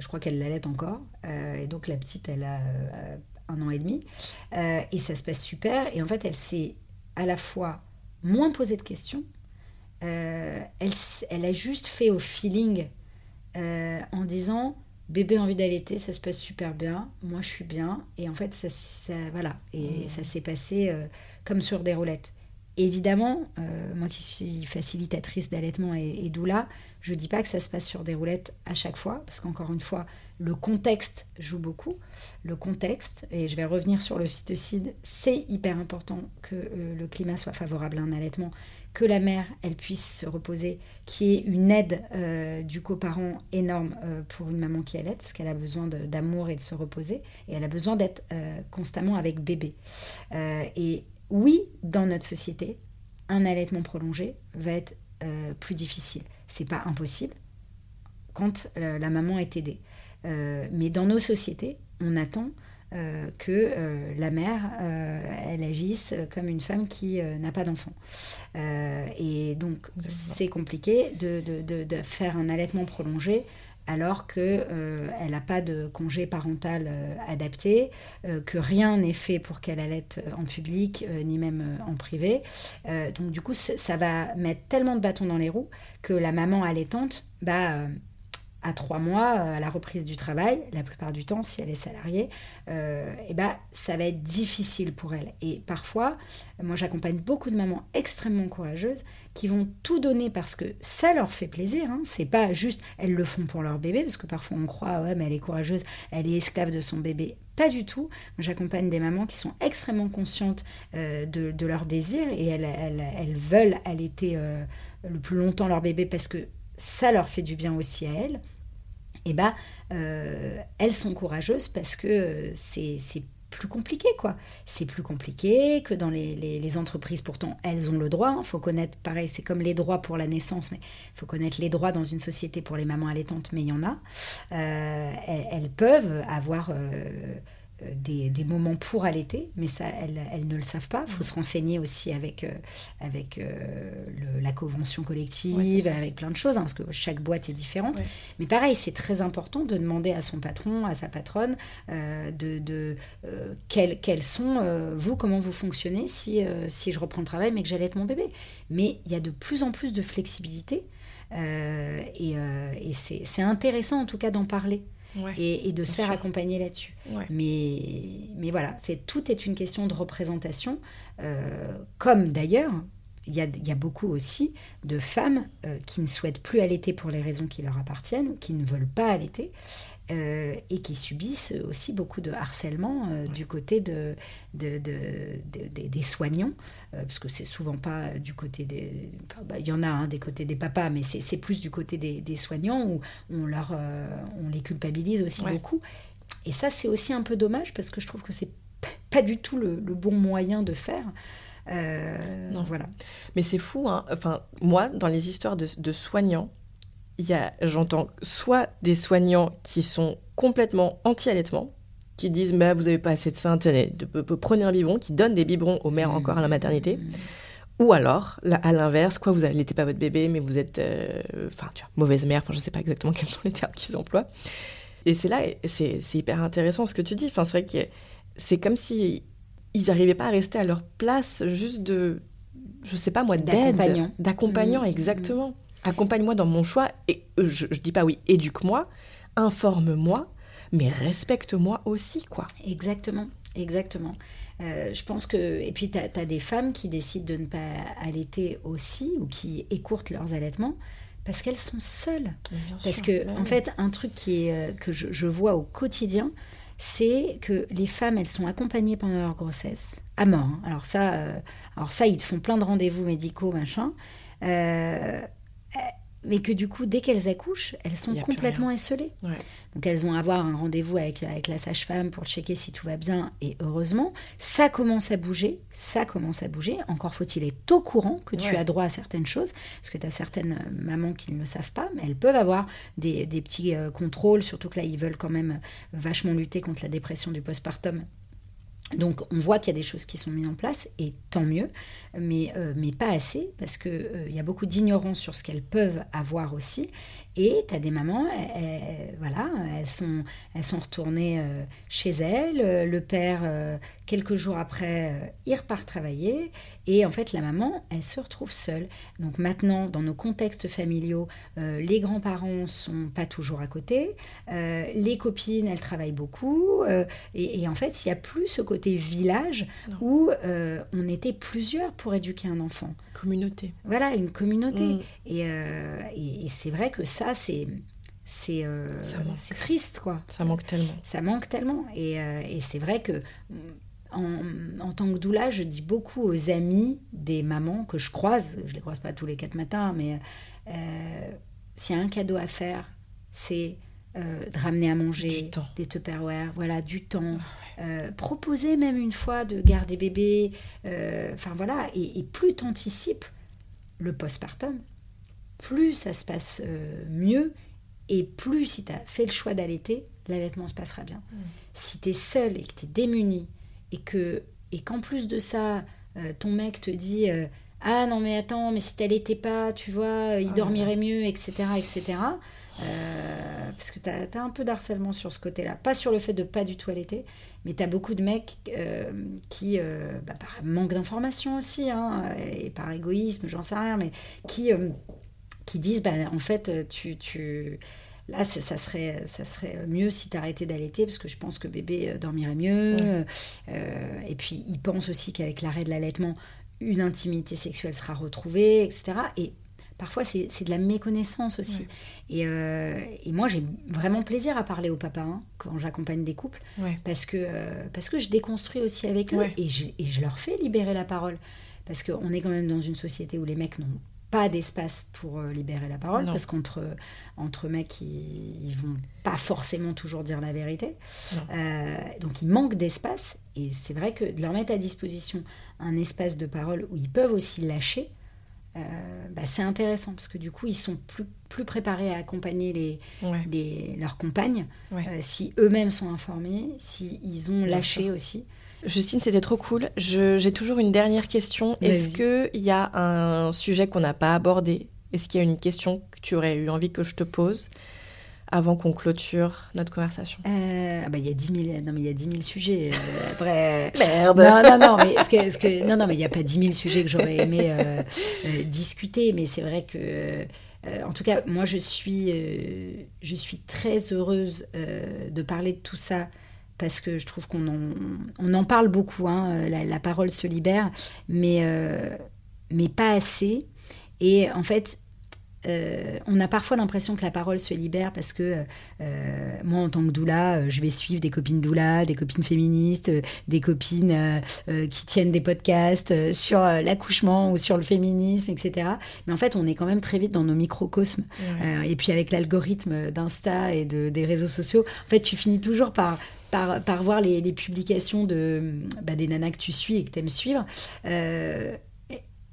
[SPEAKER 2] je crois qu'elle l'allait encore. et donc la petite, elle a un an et demi. Euh, et ça se passe super. Et en fait, elle s'est à la fois moins posé de questions. Euh, elle, elle, a juste fait au feeling euh, en disant bébé envie d'allaiter, ça se passe super bien, moi je suis bien. Et en fait, ça, voilà. Et mmh. ça s'est passé comme sur des roulettes. Évidemment, moi qui suis facilitatrice d'allaitement et, et doula, je dis pas que ça se passe sur des roulettes à chaque fois, parce qu'encore une fois, le contexte joue beaucoup. Le contexte, et je vais revenir sur le cytocide, c'est hyper important que euh, le climat soit favorable à un allaitement, que la mère, elle puisse se reposer, qui est une aide euh, du coparent énorme euh, pour une maman qui allait, parce qu'elle a besoin d'amour et de se reposer, et elle a besoin d'être constamment avec bébé. et oui, dans notre société, un allaitement prolongé va être plus difficile. C'est pas impossible quand la maman est aidée. Euh, mais dans nos sociétés, on attend euh, que euh, la mère, elle agisse comme une femme qui n'a pas d'enfant. et donc, c'est compliqué de, de, de, faire un allaitement prolongé alors qu'elle n'a pas de congé parental adapté, que rien n'est fait pour qu'elle allaite en public, ni même en privé. donc du coup, ça va mettre tellement de bâtons dans les roues que la maman allaitante, bah, à trois mois euh, à la reprise du travail, la plupart du temps, si elle est salariée, euh, eh ben, ça va être difficile pour elle. Et parfois, moi j'accompagne beaucoup de mamans extrêmement courageuses qui vont tout donner parce que ça leur fait plaisir. Hein. C'est pas juste elles le font pour leur bébé, parce que parfois on croit, ouais, mais elle est courageuse, elle est esclave de son bébé. Pas du tout. J'accompagne des mamans qui sont extrêmement conscientes euh, de, de leur désir et elles, elles, elles veulent allaiter le plus longtemps leur bébé parce que ça leur fait du bien aussi à elles, et eh bah, euh, elles sont courageuses parce que c'est plus compliqué, quoi. C'est plus compliqué que dans les, entreprises. Pourtant, elles ont le droit. Il hein. faut connaître, pareil, c'est comme les droits pour la naissance, mais il faut connaître les droits dans une société pour les mamans allaitantes, mais il y en a. Euh, elles, peuvent avoir euh, euh, des, moments pour allaiter, mais ça, elles, ne le savent pas. Il faut se renseigner aussi avec, euh, avec euh, la convention collective, avec plein de choses, hein, parce que chaque boîte est différente. Mais pareil, c'est très important de demander à son patron, à sa patronne, de, de quels, sont, vous, comment vous fonctionnez si, si je reprends le travail, mais que j'allaite mon bébé. Mais il y a de plus en plus de flexibilité. Euh, et, euh, et c'est intéressant en tout cas d'en parler
[SPEAKER 1] Ouais.
[SPEAKER 2] et, et de se faire
[SPEAKER 1] sûr.
[SPEAKER 2] accompagner là-dessus.
[SPEAKER 1] Ouais.
[SPEAKER 2] Mais, mais voilà, c'est tout est une question de représentation, euh, comme d'ailleurs. Il y, a, il y a beaucoup aussi de femmes euh, qui ne souhaitent plus allaiter pour les raisons qui leur appartiennent, qui ne veulent pas allaiter, euh, et qui subissent aussi beaucoup de harcèlement euh, du côté de, de- de- de- des- soignants, parce que c'est souvent pas du côté des... bah, Il y en a hein, des côtés des papas, mais c'est plus du côté des, des soignants où on, leur, on les culpabilise aussi
[SPEAKER 1] Ouais.
[SPEAKER 2] beaucoup. Et ça, c'est aussi un peu dommage parce que je trouve que c'est pas du tout le, le bon moyen de faire. Euh,
[SPEAKER 1] Non.
[SPEAKER 2] Voilà.
[SPEAKER 1] Mais c'est fou, hein. Enfin, moi, dans les histoires de, de soignants, il y a, j'entends soit des soignants qui sont complètement anti-allaitement, qui disent bah, vous avez pas assez de sein, tenez, de- de- prenez un biberon, qui donnent des biberons aux mères encore à la maternité. Ou alors, là, à l'inverse, quoi, vous n'allaitez pas votre bébé, mais vous êtes, euh, enfin, tu vois, mauvaise mère, enfin, je sais pas exactement quels sont les termes qu'ils emploient. Et c'est là, c'est c'est hyper intéressant ce que tu dis. Enfin, c'est vrai que c'est comme si ils n'arrivaient pas à rester à leur place, juste de, je sais pas moi, d'aide,
[SPEAKER 2] D'accompagnant.
[SPEAKER 1] d'accompagnant,
[SPEAKER 2] Mhm.
[SPEAKER 1] exactement. Accompagne-moi dans mon choix et euh, je, je dis pas oui, éduque-moi, informe-moi, mais respecte-moi aussi, quoi.
[SPEAKER 2] Exactement, exactement. Euh, je pense que. Et puis, tu as, des femmes qui décident de ne pas allaiter aussi, ou qui écourtent leurs allaitements, parce qu'elles sont seules. Parce que, en fait, un truc qui est, euh, que je, je vois au quotidien, c'est que les femmes, elles sont accompagnées pendant leur grossesse, à mort. hein. Alors, ça, euh, alors ça, ils te font plein de rendez-vous médicaux, machin. Euh, mais que du coup, dès qu'elles accouchent, elles sont complètement esselées.
[SPEAKER 1] Ouais.
[SPEAKER 2] Donc elles vont avoir un rendez-vous avec, avec la sage-femme pour checker si tout va bien. Et heureusement, ça commence à bouger. Ça commence à bouger. Encore faut-il être au courant que tu
[SPEAKER 1] Ouais.
[SPEAKER 2] as droit à certaines choses. Parce que tu as certaines euh, mamans qui ne le savent pas, mais elles peuvent avoir des, des petits euh, contrôles. Surtout que là, ils veulent quand même vachement lutter contre la dépression du postpartum. Donc on voit qu'il y a des choses qui sont mises en place et tant mieux, mais, euh, pas assez parce qu'il y a beaucoup d'ignorance sur ce qu'elles peuvent avoir aussi. Et tu as des mamans, elles, elles- voilà, elles sont, elles sont retournées euh, chez elles, euh, le père, euh, quelques jours après, euh, il repart travailler et en fait la maman, elle se retrouve seule. Donc maintenant, dans nos contextes familiaux, les grands-parents sont pas toujours à côté, les copines, elles travaillent beaucoup, et, et en fait, il n'y a plus ce côté village
[SPEAKER 1] Non.
[SPEAKER 2] où on était plusieurs pour éduquer un enfant.
[SPEAKER 1] Communauté.
[SPEAKER 2] Voilà, une communauté.
[SPEAKER 1] Mm.
[SPEAKER 2] Et, et- et c'est vrai que ça, c'est c'est euh, c'est triste, quoi.
[SPEAKER 1] Ça manque tellement.
[SPEAKER 2] Ça manque tellement. Et, euh, et c'est vrai que en, en tant que doula, je dis beaucoup aux amis des mamans que je croise, je les croise pas tous les quatre matins, mais euh, s'il y a un cadeau à faire, c'est de ramener à manger
[SPEAKER 1] Du temps.
[SPEAKER 2] des Tupperware, voilà, du temps.
[SPEAKER 1] Ah
[SPEAKER 2] proposer même une fois de garder bébé, enfin voilà, et, et plus tu anticipes le postpartum, plus ça se passe euh, mieux, et plus si tu as fait le choix d'allaiter, l'allaitement se passera bien.
[SPEAKER 1] Mm.
[SPEAKER 2] Si tu es seul et que tu es démuni, et que et qu'en plus de ça, euh, ton mec te dit euh, Ah non, mais attends, mais si t'allaitais pas, tu vois, il
[SPEAKER 1] Ah
[SPEAKER 2] dormirait mieux, etc. etc. Euh, parce que tu as, un peu d'harcèlement sur ce côté-là. Pas sur le fait de pas du tout allaiter, mais tu as beaucoup de mecs qui, bah, par manque d'information aussi, hein, et par égoïsme, j'en sais rien, mais qui, qui disent bah, en fait, tu. tu Là, ça, ça serait, ça serait mieux si tu arrêtais d'allaiter, parce que je pense que bébé euh, dormirait mieux.
[SPEAKER 1] Ouais.
[SPEAKER 2] Euh, et puis, ils pensent aussi qu'avec l'arrêt de l'allaitement, une intimité sexuelle sera retrouvée, etc. Et parfois, c'est de la méconnaissance aussi.
[SPEAKER 1] Ouais.
[SPEAKER 2] Et, euh, et moi, j'ai vraiment plaisir à parler aux papas hein, quand j'accompagne des couples,
[SPEAKER 1] Ouais.
[SPEAKER 2] parce que, euh, parce que je déconstruis aussi avec eux
[SPEAKER 1] Ouais.
[SPEAKER 2] et, je, et je leur fais libérer la parole. Parce qu'on est quand même dans une société où les mecs n'ont pas d'espace pour euh, libérer la parole,
[SPEAKER 1] Non.
[SPEAKER 2] parce qu'entre entre mecs, ils, ils vont pas forcément toujours dire la vérité. Euh, donc, il manque d'espace. Et c'est vrai que de leur mettre à disposition un espace de parole où ils peuvent aussi lâcher, euh, bah, c'est intéressant parce que du coup, ils sont plus, plus préparés à accompagner les,
[SPEAKER 1] Ouais.
[SPEAKER 2] les- leurs compagnes,
[SPEAKER 1] Ouais.
[SPEAKER 2] si eux-mêmes sont informés, si ils ont lâché aussi.
[SPEAKER 1] Justine, c'était trop cool. J'ai toujours une dernière question. Est-ce qu'il y a un sujet qu'on n'a pas abordé? Est-ce qu'il y a une question que tu aurais eu envie que je te pose avant qu'on clôture notre conversation?
[SPEAKER 2] Euh, ah bah, il y a 10 000, non, mais il y a 10 000 sujets. euh, après,
[SPEAKER 1] Merde
[SPEAKER 2] non, non, non, mais, ce que, ce que- non, non, mais il n'y a pas 10 000 sujets que j'aurais aimé euh, euh, discuter, mais c'est vrai que euh, en tout cas, moi, je suis, euh, je suis très heureuse euh, de parler de tout ça parce que je trouve qu'on en, on en parle beaucoup. hein, la, la parole se libère, mais, euh, mais pas assez. Et en fait, euh, on a parfois l'impression que la parole se libère parce que euh, moi, en tant que doula, euh, je vais suivre des copines doula, des copines féministes, euh, des copines euh, euh, qui tiennent des podcasts euh, sur euh, l'accouchement ou sur le féminisme, etc. Mais en fait, on est quand même très vite dans nos microcosmes. Euh, et puis avec l'algorithme d'Insta et de, des réseaux sociaux, en fait, tu finis toujours par par, par voir les, publications de, bah, des nanas que tu suis et que tu aimes suivre. Euh,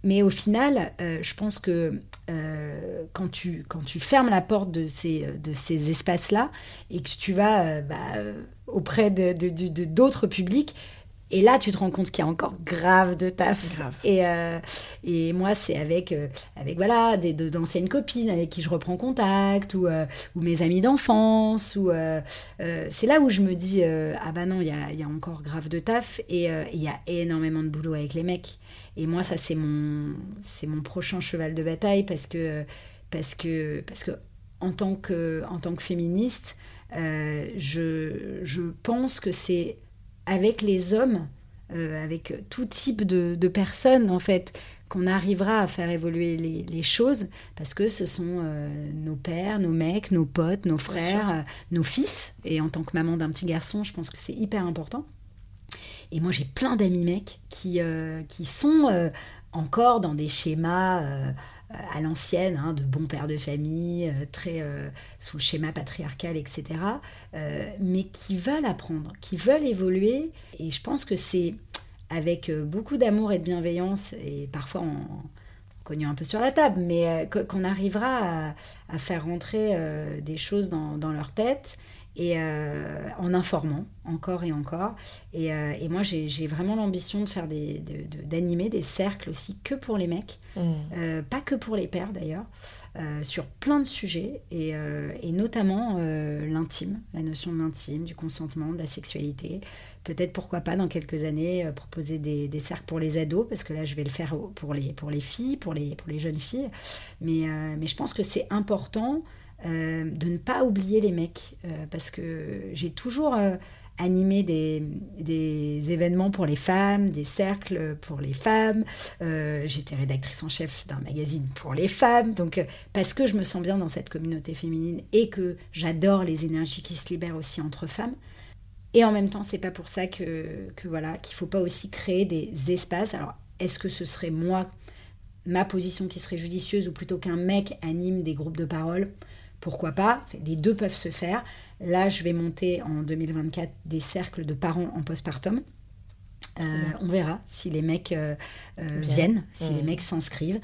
[SPEAKER 2] mais au final, euh, je pense que euh, quand, tu, quand tu fermes la porte de ces, de ces espaces-là et que tu vas bah, auprès de, de- de- de- d'autres publics, et là, tu te rends compte qu'il y a encore grave de taf.
[SPEAKER 1] Grave.
[SPEAKER 2] Et, euh, et moi, c'est avec, euh, avec voilà, des, de- d'anciennes copines avec qui je reprends contact, ou, euh, ou mes amis d'enfance. Ou, c'est là où je me dis, ah bah non, il y a, y a encore grave de taf, et il y a énormément de boulot avec les mecs. Et moi, ça, c'est mon, c'est mon prochain cheval de bataille, parce que, parce que, parce que en, tant que en tant que féministe, je, je pense que c'est avec les hommes, euh, avec tout type de, de personnes, en fait, qu'on arrivera à faire évoluer les, les choses, parce que ce sont euh, nos pères, nos mecs, nos potes, nos frères, euh, nos fils. Et en tant que maman d'un petit garçon, je pense que c'est hyper important. Et moi, j'ai plein d'amis mecs qui, qui sont encore dans des schémas à l'ancienne, hein, de bons pères de famille, euh, très euh, sous le schéma patriarcal, etc. euh, mais qui veulent apprendre, qui veulent évoluer. Et je pense que c'est avec euh, beaucoup d'amour et de bienveillance, et parfois en cognant un peu sur la table, mais euh, qu'on arrivera à, faire rentrer euh, des choses dans, dans leur tête et euh, en informant encore et encore. Et, euh, et moi, j'ai vraiment l'ambition de faire des, de- de- d'animer des cercles aussi que pour les mecs,
[SPEAKER 1] Mm.
[SPEAKER 2] euh, pas que pour les pères d'ailleurs, sur plein de sujets, et, et notamment l'intime, la notion de l'intime, du consentement, de la sexualité. Peut-être pourquoi pas dans quelques années proposer des, des cercles pour les ados, parce que là je vais le faire pour les, pour les filles, pour les, pour les jeunes filles. Mais, mais je pense que c'est important euh, de ne pas oublier les mecs, euh, parce que j'ai toujours euh, animé des, des événements pour les femmes, des cercles pour les femmes. J'étais rédactrice en chef d'un magazine pour les femmes, donc parce que je me sens bien dans cette communauté féminine et que j'adore les énergies qui se libèrent aussi entre femmes. Et en même temps, c'est pas pour ça que, que voilà qu'il faut pas aussi créer des espaces. Alors, est-ce que ce serait moi ma position qui serait judicieuse ou plutôt qu'un mec anime des groupes de parole? Pourquoi pas Les deux peuvent se faire. Là, je vais monter en 2024 des cercles de parents en postpartum. Euh, on verra si les mecs euh, euh, viennent, si les mecs s'inscrivent.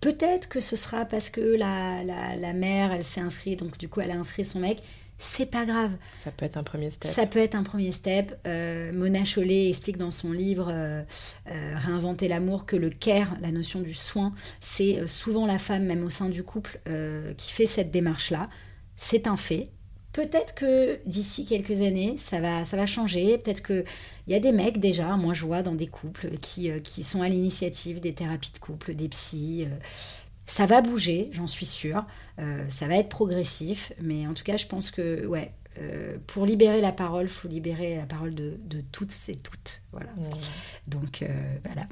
[SPEAKER 2] Peut-être que ce sera parce que la, la, la mère, elle s'est inscrite, donc du coup, elle a inscrit son mec. C'est pas grave.
[SPEAKER 1] Ça peut être un premier step.
[SPEAKER 2] Ça peut être un premier step. Euh, Mona Chollet explique dans son livre euh, euh, Réinventer l'amour que le care, la notion du soin, c'est souvent la femme, même au sein du couple, qui fait cette démarche-là. C'est un fait. Peut-être que d'ici quelques années, ça va, ça va changer. Peut-être qu'il y a des mecs déjà, moi je vois dans des couples, qui, qui sont à l'initiative des thérapies de couple, des psys. Ça va bouger, j'en suis sûre. Euh, ça va être progressif, mais en tout cas, je pense que ouais, euh, pour libérer la parole, faut libérer la parole de, de toutes et toutes. Voilà.
[SPEAKER 1] Mm.
[SPEAKER 2] Donc euh, voilà.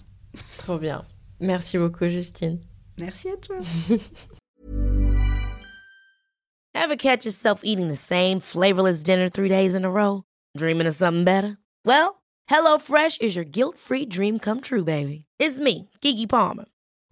[SPEAKER 1] Trop bien. Merci beaucoup, Justine.
[SPEAKER 2] Merci à toi.
[SPEAKER 4] Ever catch yourself eating the same flavorless dinner three days in a row? Dreaming of something better? Well, HelloFresh is your guilt-free dream come true, baby. It's me, Kiki Palmer.